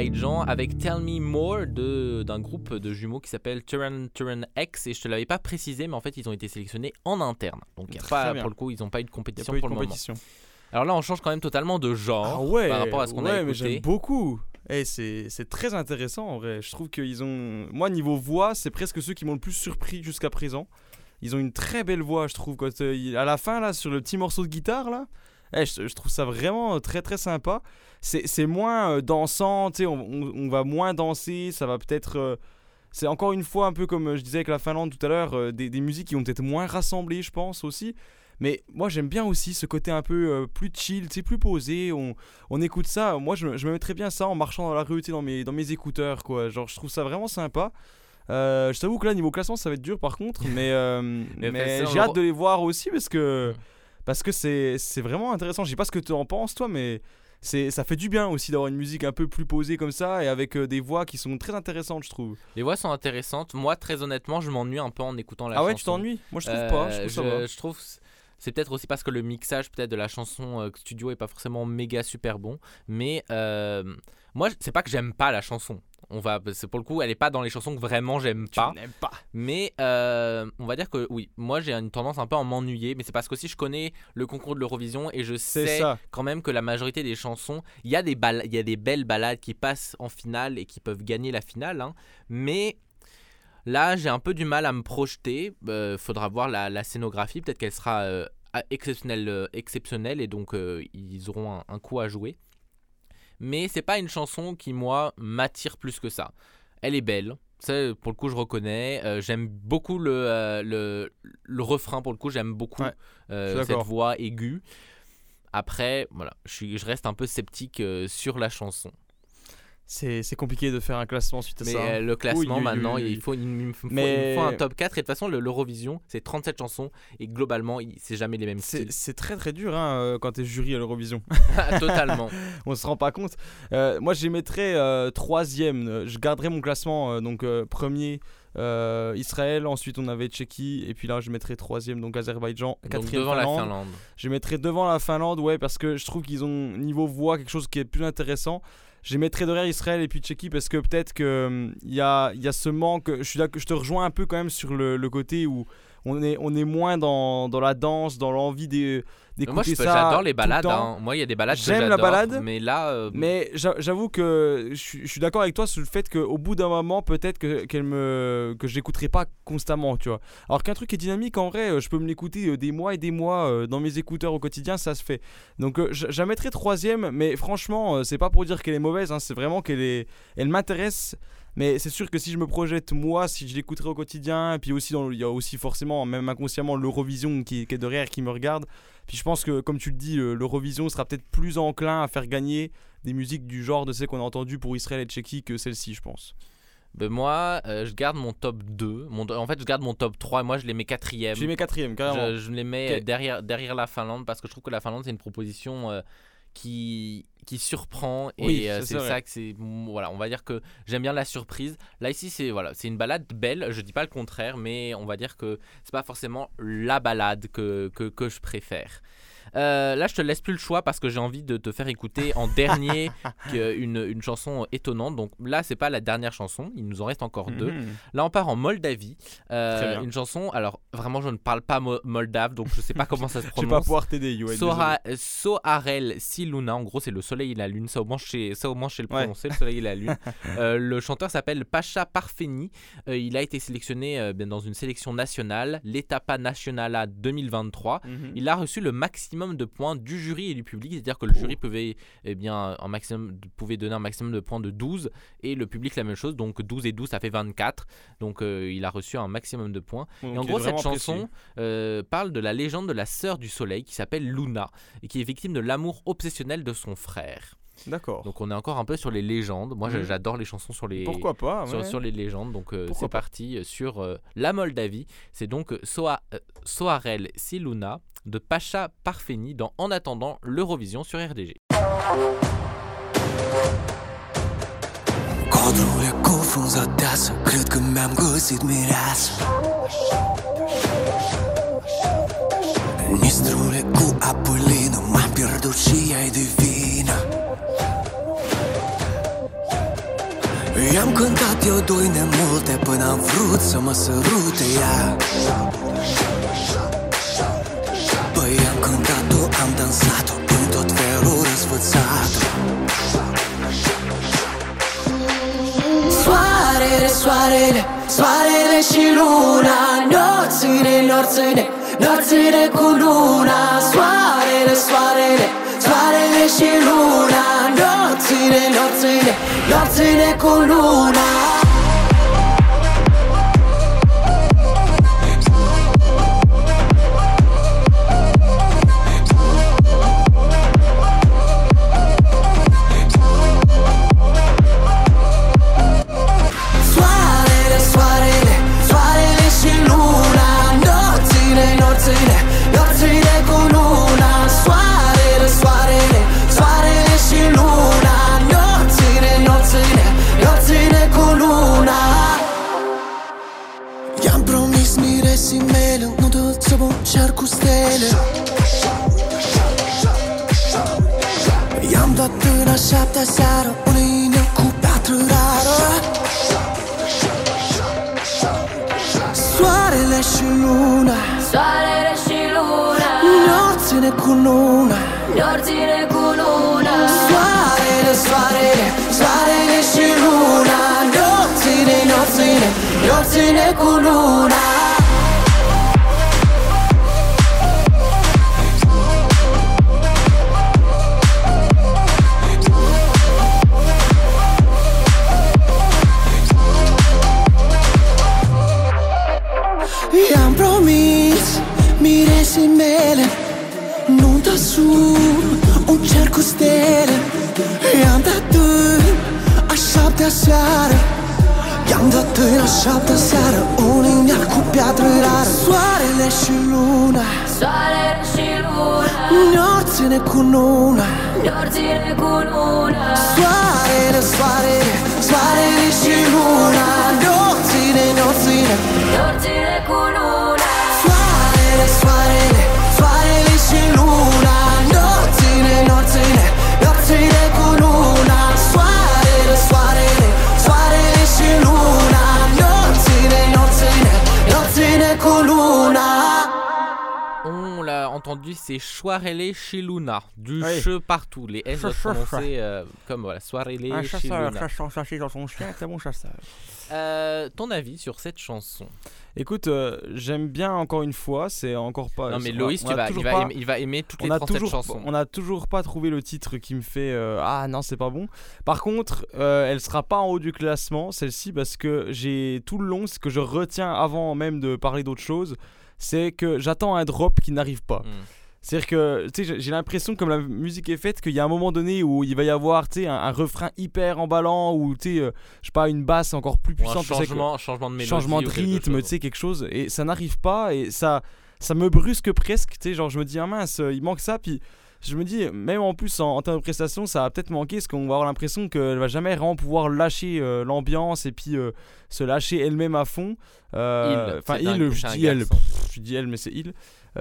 l'Azerbaïdjan avec Tell Me More d'un groupe de jumeaux qui s'appelle Turan Turan X et je te l'avais pas précisé mais en fait ils ont été sélectionnés en interne donc y a pas pour le coup ils n'ont pas eu de compétition de pour le compétition. moment. Alors là on change quand même totalement de genre Ah ouais, par rapport à ce qu'on ouais, a mais écouté. j'aime beaucoup. Eh, c'est très intéressant en vrai. Je trouve qu'ils ont. Moi, niveau voix, c'est presque ceux qui m'ont le plus surpris jusqu'à présent. Ils ont une très belle voix, je trouve. Quand, euh, à la fin, là, sur le petit morceau de guitare, là, eh, je, je trouve ça vraiment euh, très très sympa. C'est c'est moins euh, dansant, on, on- on va moins danser, ça va peut-être. euh, c'est encore une fois un peu comme je disais avec la Finlande tout à l'heure, euh, des, des musiques qui vont peut-être moins rassemblées, je pense aussi. Mais moi j'aime bien aussi ce côté un peu euh, plus chill, sais, plus posé. On, on écoute ça. Moi je, me- je me mettrais bien ça en marchant dans la rue, dans mes, dans mes écouteurs, quoi. Genre je trouve ça vraiment sympa. Euh, je t'avoue que là niveau classement ça va être dur par contre, mais, Mais j'ai hâte de les voir aussi parce que parce que c'est vraiment intéressant. Je sais pas ce que tu en penses toi, mais ça fait du bien aussi d'avoir une musique un peu plus posée comme ça et avec euh, des voix qui sont très intéressantes, je trouve. Les voix sont intéressantes. Moi, très honnêtement, je m'ennuie un peu en écoutant la Ah chanson. ouais, tu t'ennuies? Moi, je trouve pas, je trouve ça va. Euh, je trouve c'est peut-être aussi parce que le mixage peut-être de la chanson euh, studio est pas forcément méga super bon. Mais moi, c'est pas que j'aime pas la chanson. On va, c'est pour le coup, elle est pas dans les chansons que vraiment j'aime pas. n'aimes pas. Mais euh, on va dire que oui, moi j'ai une tendance un peu à m'ennuyer, mais c'est parce qu'aussi je connais le concours de l'Eurovision et je sais ça. quand même que la majorité des chansons, il y a des bal- il y a des belles ballades qui passent en finale et qui peuvent gagner la finale, hein, mais là j'ai un peu du mal à me projeter. Euh, faudra voir la, la scénographie, peut-être qu'elle sera euh, exceptionnelle, euh, exceptionnelle et donc euh, ils auront un, un coup à jouer. Mais c'est pas une chanson qui moi m'attire plus que ça. Elle est belle. Ça, pour le coup, je reconnais. Euh, j'aime beaucoup le, euh, le, le refrain. Pour le coup, j'aime beaucoup Ouais, euh, cette voix aiguë. Après, voilà, je, suis, je reste un peu sceptique sur la chanson. C'est compliqué de faire un classement suite à Mais ça. hein. euh, le classement, Oui, maintenant, oui, oui. il faut, il me faut, Mais- il faut un top 4. Et de toute façon, le- l'Eurovision, c'est 37 chansons. Et globalement, c'est jamais les mêmes C'est très très dur hein, euh, quand t'es jury à l'Eurovision. Totalement. On se rend pas compte. Euh, moi, j'y mettrais euh, troisième. Je garderais mon classement. euh, donc, premier, euh, Israël. Ensuite, on avait Tchéquie. Et puis là, je mettrais troisième, donc Azerbaïdjan. Quatrième, devant la Finlande. Finlande. Je mettrais devant la Finlande, ouais, parce que je trouve qu'ils ont, niveau voix, quelque chose qui est plus intéressant. Les mettrais derrière Israël et puis Tchéquie parce que peut-être qu'il y a, y a ce manque. Je, te rejoins un peu quand même sur le côté où on est, on est moins dans, dans la danse, dans l'envie des- d'écouter Moi, j'adore les le balades. hein. Moi, il y a des balades que J'aime la balade, mais là, euh, mais j'a- j'avoue que je suis- d'accord avec toi sur le fait qu'au bout d'un moment, peut-être que qu'elle me que pas constamment, tu vois. Alors qu'un truc est dynamique, en vrai, euh, je peux me l'écouter euh, des mois et des mois dans mes écouteurs au quotidien, ça se fait. Donc je je la mettrai troisième, mais franchement, c'est pas pour dire qu'elle est mauvaise, hein, c'est vraiment qu'elle est, elle m'intéresse. Mais c'est sûr que si je me projette moi, si je l'écouterai au quotidien, et puis aussi il y a aussi forcément, même inconsciemment, l'Eurovision qui, qui est derrière, qui me regarde. Puis je pense que, comme tu le dis, le- l'Eurovision sera peut-être plus enclin à faire gagner des musiques du genre de celles qu'on a entendues pour Israël et Tchéquie que celle-ci, je pense. ben moi, euh, je garde mon top 2. Mon, en fait, je garde mon top 3 et moi, je les mets quatrième. Tu les mets quatrième, carrément. Je, je les mets derrière, derrière la Finlande parce que je trouve que la Finlande, c'est une proposition euh, qui, qui surprend. Et Oui, euh, c'est ça que c'est. Voilà, on va dire que j'aime bien la surprise. Là, ici, c'est voilà, c'est une balade belle. Je dis pas le contraire, mais on va dire que c'est pas forcément la balade que, que, que je préfère. Euh, là, je te laisse plus le choix parce que j'ai envie de te faire écouter en dernier une, une chanson étonnante. Donc là, c'est pas la dernière chanson, il nous en reste encore deux. Mhm. Là, on part en Moldavie. Euh, une chanson, alors vraiment, je ne parle pas mo- moldave, donc je sais pas comment ça se Je vais prononce. pas pouvoir t'aider, Yoann, Soharel Siluna, en gros, c'est le soleil et la lune. Ça, au moins, je sais, ça, au moins, je sais le Ouais. prononcer, le soleil et la lune. Euh, le chanteur s'appelle Pacha Parfeni. Il a été sélectionné bien dans une sélection nationale, l'Etapa Nacionala 2023. Mhm. Il a reçu le maximum de points du jury et du public, c'est-à-dire que le jury pouvait, eh bien, un maximum, pouvait donner un maximum de points de 12 et le public la même chose, donc 12 et 12 ça fait 24. Donc euh, il a reçu un maximum de points. Donc, et en gros, cette chanson euh, parle de la légende de la sœur du soleil qui s'appelle Luna et qui est victime de l'amour obsessionnel de son frère. D'accord. Donc on est encore un peu sur les légendes. Moi, Mhm. j'adore les chansons sur les Pourquoi pas, sur, ouais. sur les légendes. Donc euh, c'est parti euh, sur euh, la Moldavie. C'est donc Soa, euh, Soarel Siluna de Pacha Parfeni dans En attendant l'Eurovision sur RDG. I-am cântat eu doi nemulte Până am vrut să mă sărute ea. Păi am cântat-o, am dansat-o În tot felul răsfățat. Soarele, soarele, soarele și luna Nopțile, nopțile, nopțile cu luna. Soarele, soarele, noțile, noțile cu luna. Până a șaptea seară Un inel cu piatră rară. Soarele și luna. Soarele și luna. Nopțile cu luna. Nopțile cu luna. Soarele, soarele, soarele și luna. Nopțile, nopțile, nopțile cu luna Am dat în la șaptea seară Un inel cu piatră rară Soarele și luna. Soarele și luna. Ne-or cu nuna. Ne-or cu nuna. Soarele, soarele, soarele și luna. Ne-or ține, cu nuna. Entendu, c'est Soirele Shiluna, du Oui. che partout. Les S doivent prononcer euh, comme voilà, Soirele Un chasseur, chasseur, chasseur dans son chien, c'est mon chasseur. Euh, ton avis sur cette chanson? Écoute, euh, j'aime bien encore une fois, c'est encore pas. Non mais Loïs, tu vas, il, va pas- aimer, il va aimer toutes les a 37 toujours, chansons. On a toujours pas trouvé le titre qui me fait euh, ah non c'est pas bon. Par contre, euh, elle sera pas en haut du classement celle-ci parce que j'ai tout le long ce que je retiens avant même de parler d'autre chose, c'est que j'attends un drop qui n'arrive pas. Hmm. C'est-à-dire que tu sais, j'ai- l'impression comme la musique est faite qu'il y a un moment donné où il va y avoir tu sais, un, un refrain hyper emballant ou tu sais euh, je sais pas une basse encore plus Ou un puissante. que- changement- changement de mélodie changement de rythme, tu sais quelque chose et ça n'arrive pas et ça ça me brusque presque. Tu sais genre je me dis ah mince il manque ça puis je me dis, même en plus en, en termes de prestations, ça va peut-être manquer parce qu'on va avoir l'impression qu'elle va jamais vraiment pouvoir lâcher euh, l'ambiance et puis euh, se lâcher elle-même à fond. Euh, Il, Enfin, il, je dis elle, pff, je dis elle, mais c'est il.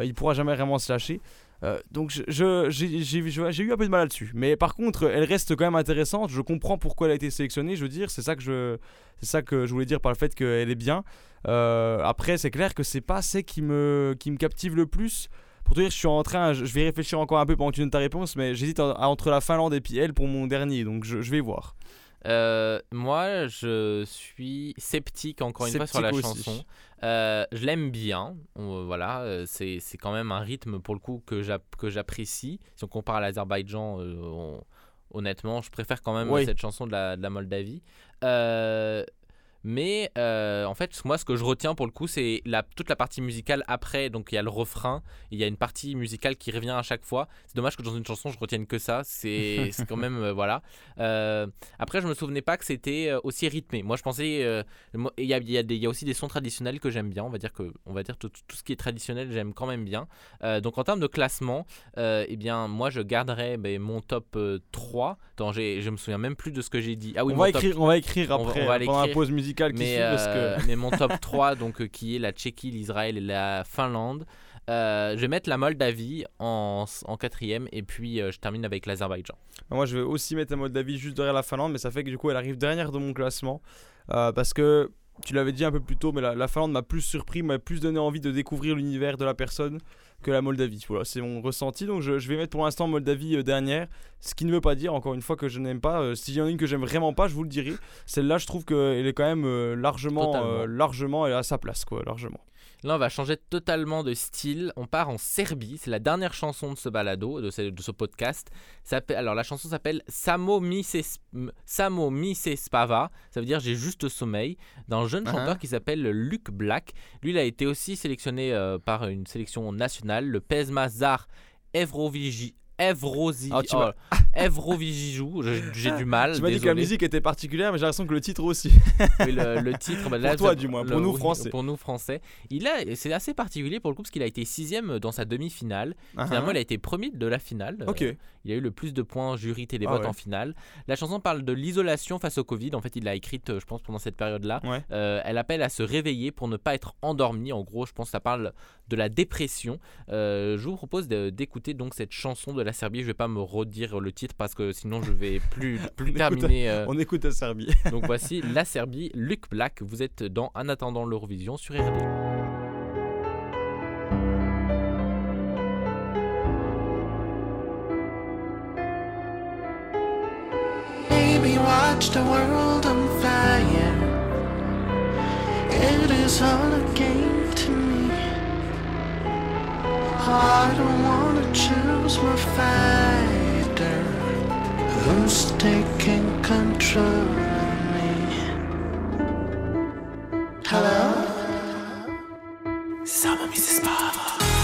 Il pourra jamais vraiment se lâcher. Euh, donc je- je- j'ai eu un peu de mal là-dessus. Mais par contre, elle reste quand même intéressante. Je comprends pourquoi elle a été sélectionnée. Je veux dire, c'est ça que je, c'est ça que je voulais dire par le fait qu'elle est bien. Euh, après, c'est clair que c'est pas celle qui me, qui me captive le plus. Pour te dire, je suis en train, je je vais réfléchir encore un peu pendant que tu donnes ta réponse, mais j'hésite en- entre la Finlande et puis elle pour mon dernier, donc je, je vais voir. Euh, moi, je suis sceptique encore une fois sur la aussi. chanson. Euh, je l'aime bien, on- voilà, euh, c'est c'est quand même un rythme pour le coup que j'app- que j'apprécie. Si on compare à l'Azerbaïdjan, euh, on- honnêtement, je préfère quand même Oui. cette chanson de la, de la Moldavie. Mais euh, en fait, moi, ce que je retiens pour le coup, c'est la, toute la partie musicale après. Donc, il y a le refrain, il y a une partie musicale qui revient à chaque fois. C'est dommage que dans une chanson, je retienne que ça. C'est c'est quand même. euh, voilà. Euh, après, je me souvenais pas que c'était aussi rythmé. Moi, je pensais. Il y, a, y a y a aussi des sons traditionnels que j'aime bien. On va dire que, on va dire tout, tout ce qui est traditionnel, j'aime quand même bien. Donc, en termes de classement, eh bien, moi, je garderais ben, mon top euh, 3. Attends, j'ai- je me souviens même plus de ce que j'ai dit. Ah oui, on, va top- écrire, on va écrire on va- après, on va pendant la pause musicale qui mais, suit, parce euh, que- mais mon top 3, donc, euh, qui est la Tchéquie, l'Israël et la Finlande. Euh, je vais mettre la Moldavie en, en quatrième et puis euh, je termine avec l'Azerbaïdjan. Moi, je vais aussi mettre la Moldavie juste derrière la Finlande, mais ça fait que du coup, elle arrive dernière de mon classement. Euh, parce que tu l'avais dit un peu plus tôt, mais la, la Finlande m'a plus surpris, m'a plus donné envie de découvrir l'univers de la personne que la Moldavie. Voilà, c'est mon ressenti. Donc, je, je vais mettre pour l'instant Moldavie euh, dernière. Ce qui ne veut pas dire, encore une fois, que je n'aime pas. Euh, S'il y en a une que j'aime vraiment pas, je vous le dirai. Celle-là, je trouve qu'elle est quand même euh, largement, largement, à sa place, quoi, largement. Là, on va changer totalement de style. On part en Serbie. C'est la dernière chanson de ce balado, de ce, de ce podcast. Ça alors, la chanson s'appelle Samo mi se, m- Samo mi se spava. Ça veut dire j'ai juste sommeil. D'un jeune chanteur qui s'appelle Luc Black. Lui, il a été aussi sélectionné euh, par une sélection nationale, le Pesma Zar Evrovigi. Evrosi, Ah, tu oh, m'as- Evrovigijou, j'ai du mal. Tu m'as dit que la musique était particulière, mais j'ai l'impression que le titre aussi. Oui, le, le titre, bah, là, pour toi, du moins, le- pour nous français. Pour nous français. Il a, c'est assez particulier pour le coup parce qu'il a été sixième dans sa demi-finale. Ah Finalement, ah. il a été premier de la finale. Euh, Ok. il a eu le plus de points jury télévote Ah ouais. en finale. La chanson parle de l'isolation face au Covid. En fait, il l'a écrite, euh, je pense, pendant cette période-là. Ouais. Euh, elle appelle à se réveiller pour ne pas être endormi. En gros, je pense que ça parle de la dépression. Euh, je vous propose d'écouter donc cette chanson de la Serbie. Je vais pas me redire le titre parce que sinon je vais plus, plus On écoute- terminer. euh, on écoute la Serbie. donc voici la Serbie, Luc Black. Vous êtes dans En attendant l'Eurovision sur RD. Baby, watch the world on fire. It is all a game to me. I don't wanna choose my fighter. Who's taking control of me? Hello? Sama mi se spava.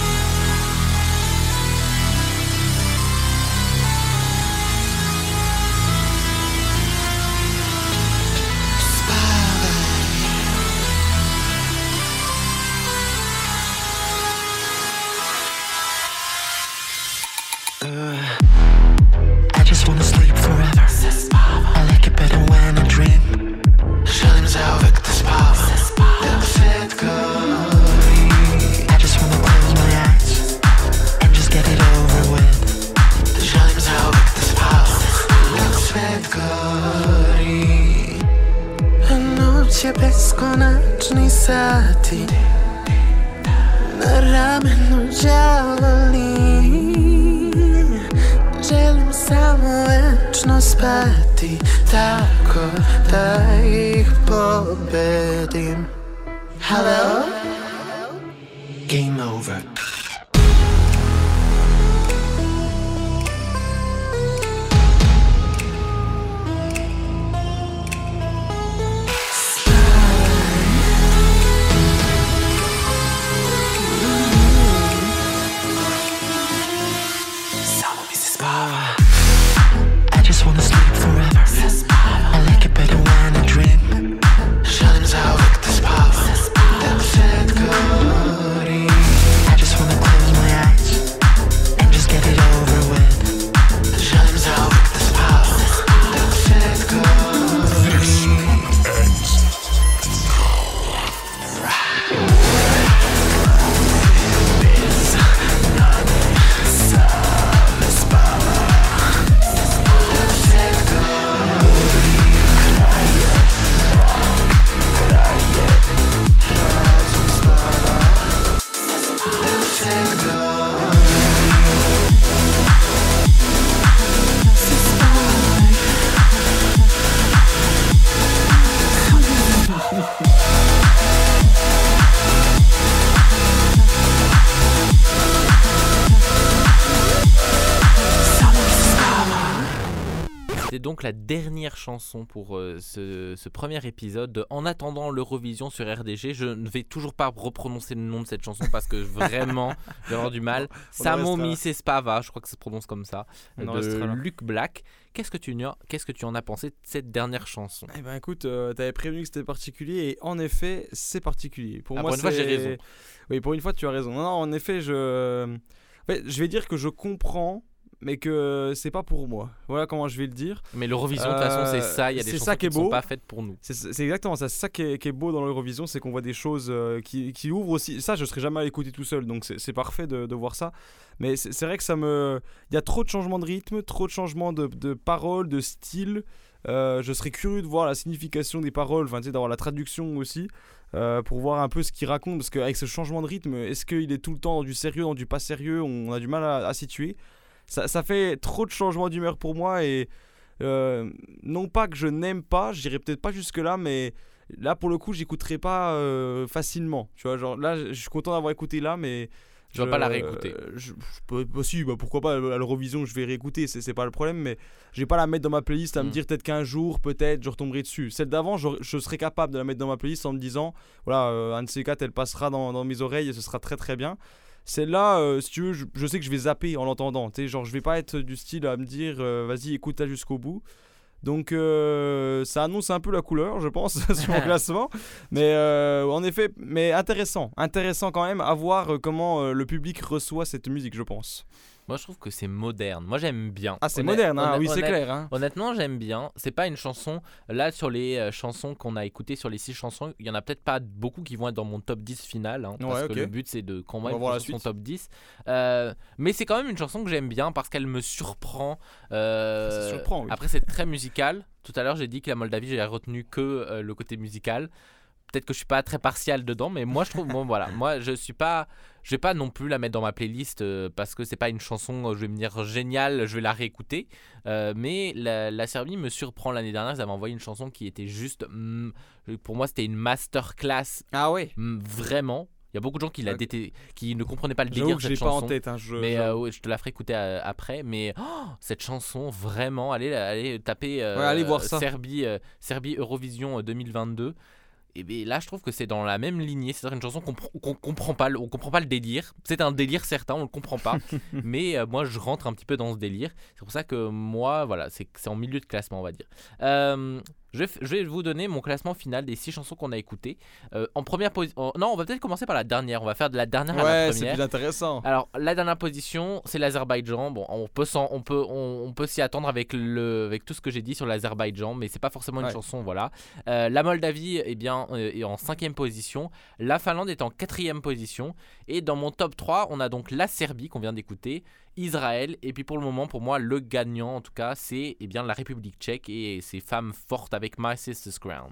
sati Na ramenu džavali Želim samo večno spati Tako da ih pobedim Hello? C'était donc la dernière chanson pour euh, ce, ce premier épisode. de En attendant l'Eurovision sur RDG, je ne vais toujours pas reprononcer le nom de cette chanson parce que vraiment, j'ai avoir du mal. On en Samo restera. mi se spava, je crois que ça se prononce comme ça, On de. Luc Black. Qu'est-ce que tu en as- qu'est-ce que tu en as pensé de cette dernière chanson? Eh ben écoute, euh, t'avais prévenu que c'était particulier et en effet, c'est particulier. Pour Ah, moi, pour une fois, j'ai raison. Oui, pour une fois, tu as raison. Non, non, en effet, je. En fait, je vais dire que je comprends, mais que c'est pas pour moi. Voilà comment je vais le dire. Mais l'Eurovision, de toute façon, c'est ça, il y a des c'est chansons ça qui est ne sont pas faites pour nous. C'est c'est exactement ça. C'est ça qui est, qui est beau dans l'Eurovision, c'est qu'on voit des choses euh, qui, qui ouvrent aussi. Ça, je serais jamais à l'écouter tout seul, donc c'est parfait de, de voir ça. Mais c'est c'est vrai que ça me. Il y a trop de changements de rythme, trop de changements de, de paroles, de style. Euh, je serais curieux de voir la signification des paroles, enfin, tu sais, d'avoir la traduction aussi, euh, pour voir un peu ce qu'il raconte. Parce qu'avec ce changement de rythme, est-ce qu'il est tout le temps dans du sérieux, dans du pas sérieux? On a du mal à, à situer. Ça, ça fait trop de changements d'humeur pour moi et euh, non pas que je n'aime pas, je dirais peut-être pas jusque-là, mais là pour le coup, j'écouterai pas euh, facilement. Tu vois, genre là, je suis content d'avoir écouté là, mais. Je- pas la réécouter. euh, je, je peux- bah si, bah pourquoi pas, à l'Eurovision, je vais réécouter, c'est pas le problème, mais je vais pas la mettre dans ma playlist à me Mm. dire peut-être qu'un jour, peut-être, je retomberai dessus. Celle d'avant, je, je serais capable de la mettre dans ma playlist en me disant, voilà, euh, un de ces quatre, elle passera dans, dans mes oreilles et ce sera très très bien. Celle-là, euh, si tu veux, je, je sais que je vais zapper en l'entendant. Tu sais, genre, je vais pas être du style à me dire, euh, vas-y, écoute-la jusqu'au bout. Donc, euh, ça annonce un peu la couleur, je pense, sur mon classement. Mais euh, en effet, mais intéressant. Intéressant quand même à voir comment le public reçoit cette musique, je pense. Moi, je trouve que c'est moderne. Moi, j'aime bien. Ah, c'est moderne, hein. oui, c'est clair. hein. Honnêtement, j'aime bien. C'est pas une chanson. Là, sur les euh, chansons qu'on a écoutées, sur les six chansons, il y en a peut-être pas beaucoup qui vont être dans mon top 10 final. hein, parce Ouais, que ok. le but, c'est de qu'on On va mette voir la suite. top 10. Euh, mais c'est quand même une chanson que j'aime bien parce qu'elle me surprend. euh, Ça surprend, oui. Après, c'est très musical. Tout à l'heure, j'ai dit que la Moldavie, j'ai retenu que le côté musical. Peut-être que je suis pas très partial dedans, mais moi je trouve bon voilà, moi je suis pas, je vais pas non plus la mettre dans ma playlist euh, parce que c'est pas une chanson, euh, je vais me dire géniale, je vais la réécouter. Euh, mais la, la Serbie me surprend l'année dernière, ils avaient envoyé une chanson qui était juste, mm, pour moi c'était une masterclass. Ah ouais. Vraiment. Il y a beaucoup de gens qui, la dété- qui ne comprenaient pas le délire de je cette l'ai pas en chanson. tête, hein, je- mais je- euh, ouais, je te la ferai écouter après. Mais oh, cette chanson, vraiment, allez, allez taper euh, Ouais, allez voir ça. Serbie, euh, Serbie Eurovision euh, 2022. Et bien là, je trouve que c'est dans la même lignée. C'est-à-dire une chanson qu'on qu'on comprend pas, on comprend pas le délire. C'est un délire certain, on le comprend pas. mais euh, moi, je rentre un petit peu dans ce délire. C'est pour ça que moi, voilà, c'est c'est en milieu de classement, on va dire. Euh, je, vais f- je vais vous donner mon classement final des six chansons qu'on a écoutées. Euh, en première position, non, on va peut-être commencer par la dernière. On va faire de la dernière à la Ouais, c'est première. plus intéressant. Alors la dernière position, c'est l'Azerbaïdjan. Bon, on peut s'en- on peut on, on peut s'y attendre avec le avec tout ce que j'ai dit sur l'Azerbaïdjan, mais c'est pas forcément une Ouais. chanson, voilà. Euh, la Moldavie, eh bien, euh, est en cinquième position. La Finlande est en quatrième position. Et dans mon top 3, on a donc la Serbie qu'on vient d'écouter, Israël, et puis pour le moment, pour moi, le gagnant en tout cas, c'est eh bien la République tchèque et ses femmes fortes avec My Sister's Crown.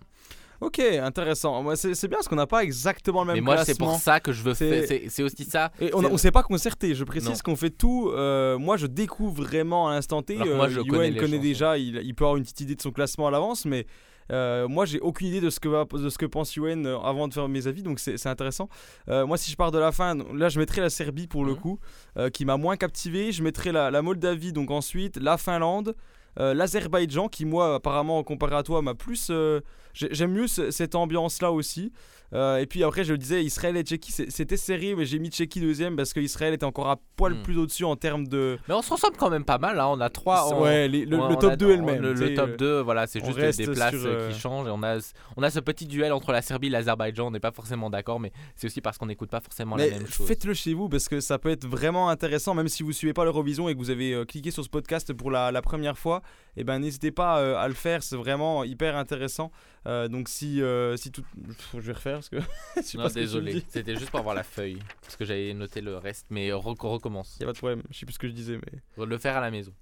Ok, intéressant. Moi, c'est bien parce qu'on n'a pas exactement le même Mais moi, c'est pour ça que je veux faire. c'est- aussi ça. Et on ne s'est pas concerté, je précise qu'on fait tout. euh, moi, je découvre vraiment à l'instant T. Alors moi, euh, je connais connaît chansons. déjà, il, il peut avoir une petite idée de son classement à l'avance, mais euh, moi, j'ai aucune idée de ce que, va- de ce que pense Yoann euh, avant de faire mes avis, donc c'est intéressant. Euh, moi, si je pars de la fin, là, je mettrai la Serbie pour le Mhm. coup, euh, qui m'a moins captivé. Je mettrai la, la Moldavie, donc ensuite, la Finlande. L'Azerbaïdjan qui moi apparemment comparé à toi m'a plus j'aime mieux ce- cette ambiance là aussi Euh, et puis après je le disais Israël et Tchéquie c'était serré mais j'ai mis Tchéquie deuxième parce que Israël était encore un poil Hmm. plus au-dessus en termes de Mais on se ressemble quand même pas mal. Hein. On a trois. on- ouais les- le, on- le on top a- 2 est le même Le, top euh, 2, voilà, c'est juste des places sur, euh, euh, qui changent. Et on a, on a ce petit duel entre la Serbie et l'Azerbaïdjan. On n'est pas forcément d'accord, mais c'est aussi parce qu'on n'écoute pas forcément Mais la même chose. faites-le chez vous parce que ça peut être vraiment intéressant, même si vous suivez pas l'Eurovision et que vous avez euh, cliqué sur ce podcast pour la, la première fois. Et ben n'hésitez pas euh, à le faire, c'est vraiment hyper intéressant. Euh, donc si euh, si tout, je vais refaire parce que je sais Non, pas désolé, c'était juste pour avoir la feuille. Parce que j'avais noté le reste, mais rec- on recommence. Y a pas de problème, je sais plus ce que je disais mais. Le faire à la maison.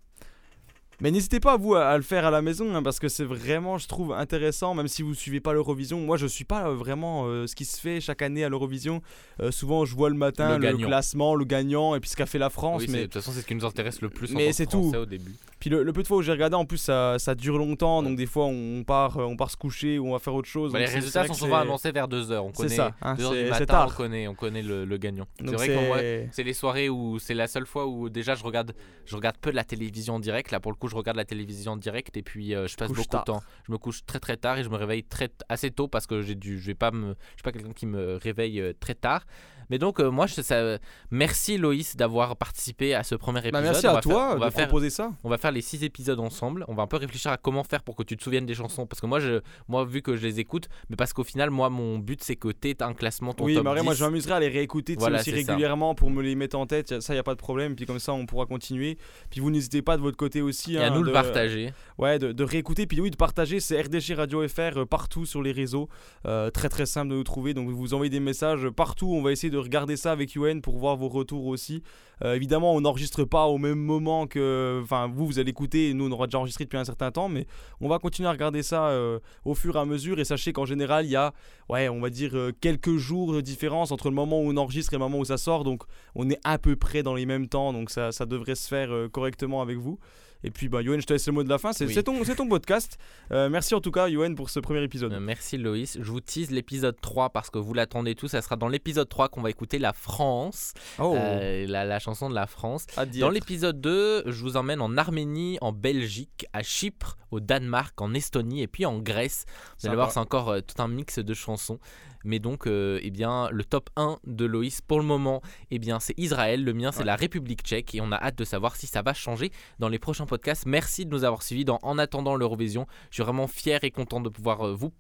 Mais n'hésitez pas vous à, à le faire à la maison hein, parce que c'est vraiment je trouve intéressant même si vous suivez pas l'Eurovision. Moi je suis pas euh, vraiment euh, ce qui se fait chaque année à l'Eurovision. Euh, souvent je vois le matin Le classement, le gagnant et puis ce qu'a fait la France. Oui, mais de toute façon, c'est ce qui nous intéresse le plus mais c'est tout. Au début. Puis le, le peu de fois où j'ai regardé, en plus, ça, ça dure longtemps, donc des fois on part, euh, on part se coucher ou on va faire autre chose. Bah, les résultats sont souvent annoncés vers 2h. On connaît ça, hein, 2h c'est- du c'est matin, tard. on connaît, on connaît le, le gagnant. C'est vrai que c'est- les soirées où c'est la seule fois où déjà je regarde, je regarde peu de la télévision en direct. Là, pour le coup, je regarde la télévision en direct et puis euh, je passe beaucoup tard. de temps. Je me couche très très tard et je me réveille très assez tôt parce que j'ai dû, je vais pas me, je suis pas quelqu'un qui me réveille euh, très tard. Mais donc euh, moi, je, ça, merci Loïs d'avoir participé à ce premier épisode. Bah, merci On à toi faire- on de va faire- proposer ça. on va faire les six épisodes ensemble. On va un peu réfléchir à comment faire pour que tu te souviennes des chansons. Parce que moi, je, moi vu que je les écoute, mais parce qu'au final, moi, mon but, c'est que tu un classement, ton Oui, top après, moi 10. je m'amuserai à les réécouter Voilà, aussi ça. régulièrement pour me les mettre en tête. Ça, y a pas de problème. Puis comme ça, on pourra continuer. Puis vous n'hésitez pas de votre côté aussi. Et à hein, nous le partager. Ouais, de, de réécouter. Puis oui, de partager. C'est RDG Radio FR euh, partout sur les réseaux. Euh, très très simple de nous trouver. Donc vous envoyez des messages partout. On va essayer de regarder ça avec UN pour voir vos retours aussi. Euh, évidemment, on n'enregistre pas au même moment que. Enfin, vous, vous allez écouter. Nous, on aura déjà enregistré depuis un certain temps. Mais on va continuer à regarder ça euh, au fur et à mesure. Et sachez qu'en général, il y a, ouais, on va dire euh, quelques jours de différence entre le moment où on enregistre et le moment où ça sort. Donc on est à peu près dans les mêmes temps. Donc ça, devrait se faire correctement avec vous. Et puis, bah, Yoann, je te laisse le mot de la fin. C'est Oui. ton, ton podcast. Euh, merci en tout cas, Yoann, pour ce premier épisode. Euh, Merci Loïs. Je vous tease l'épisode 3 parce que vous l'attendez tous. Ça sera dans l'épisode 3 qu'on va écouter la France. Oh. Euh, la, la chanson de la France. Dans l'épisode 2, je vous emmène en Arménie, en Belgique, à Chypre, au Danemark, en Estonie et puis en Grèce. Vous allez voir, c'est encore tout un mix de chansons. Mais donc, euh, eh bien, le top 1 de Loïs pour le moment, eh bien, c'est Israël. Le mien, c'est la République tchèque. Et on a hâte de savoir si ça va changer dans les prochains podcasts. Merci de nous avoir suivis dans En attendant l'Eurovision. Je suis vraiment fier et content de pouvoir euh, vous,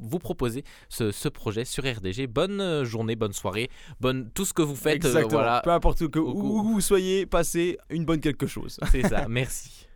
vous proposer ce, ce projet sur RDG. Bonne euh, journée, bonne soirée, bonne tout ce que vous faites. euh, voilà. Peu importe où, que- Au- où- où vous soyez, passez une bonne quelque chose. C'est ça, merci.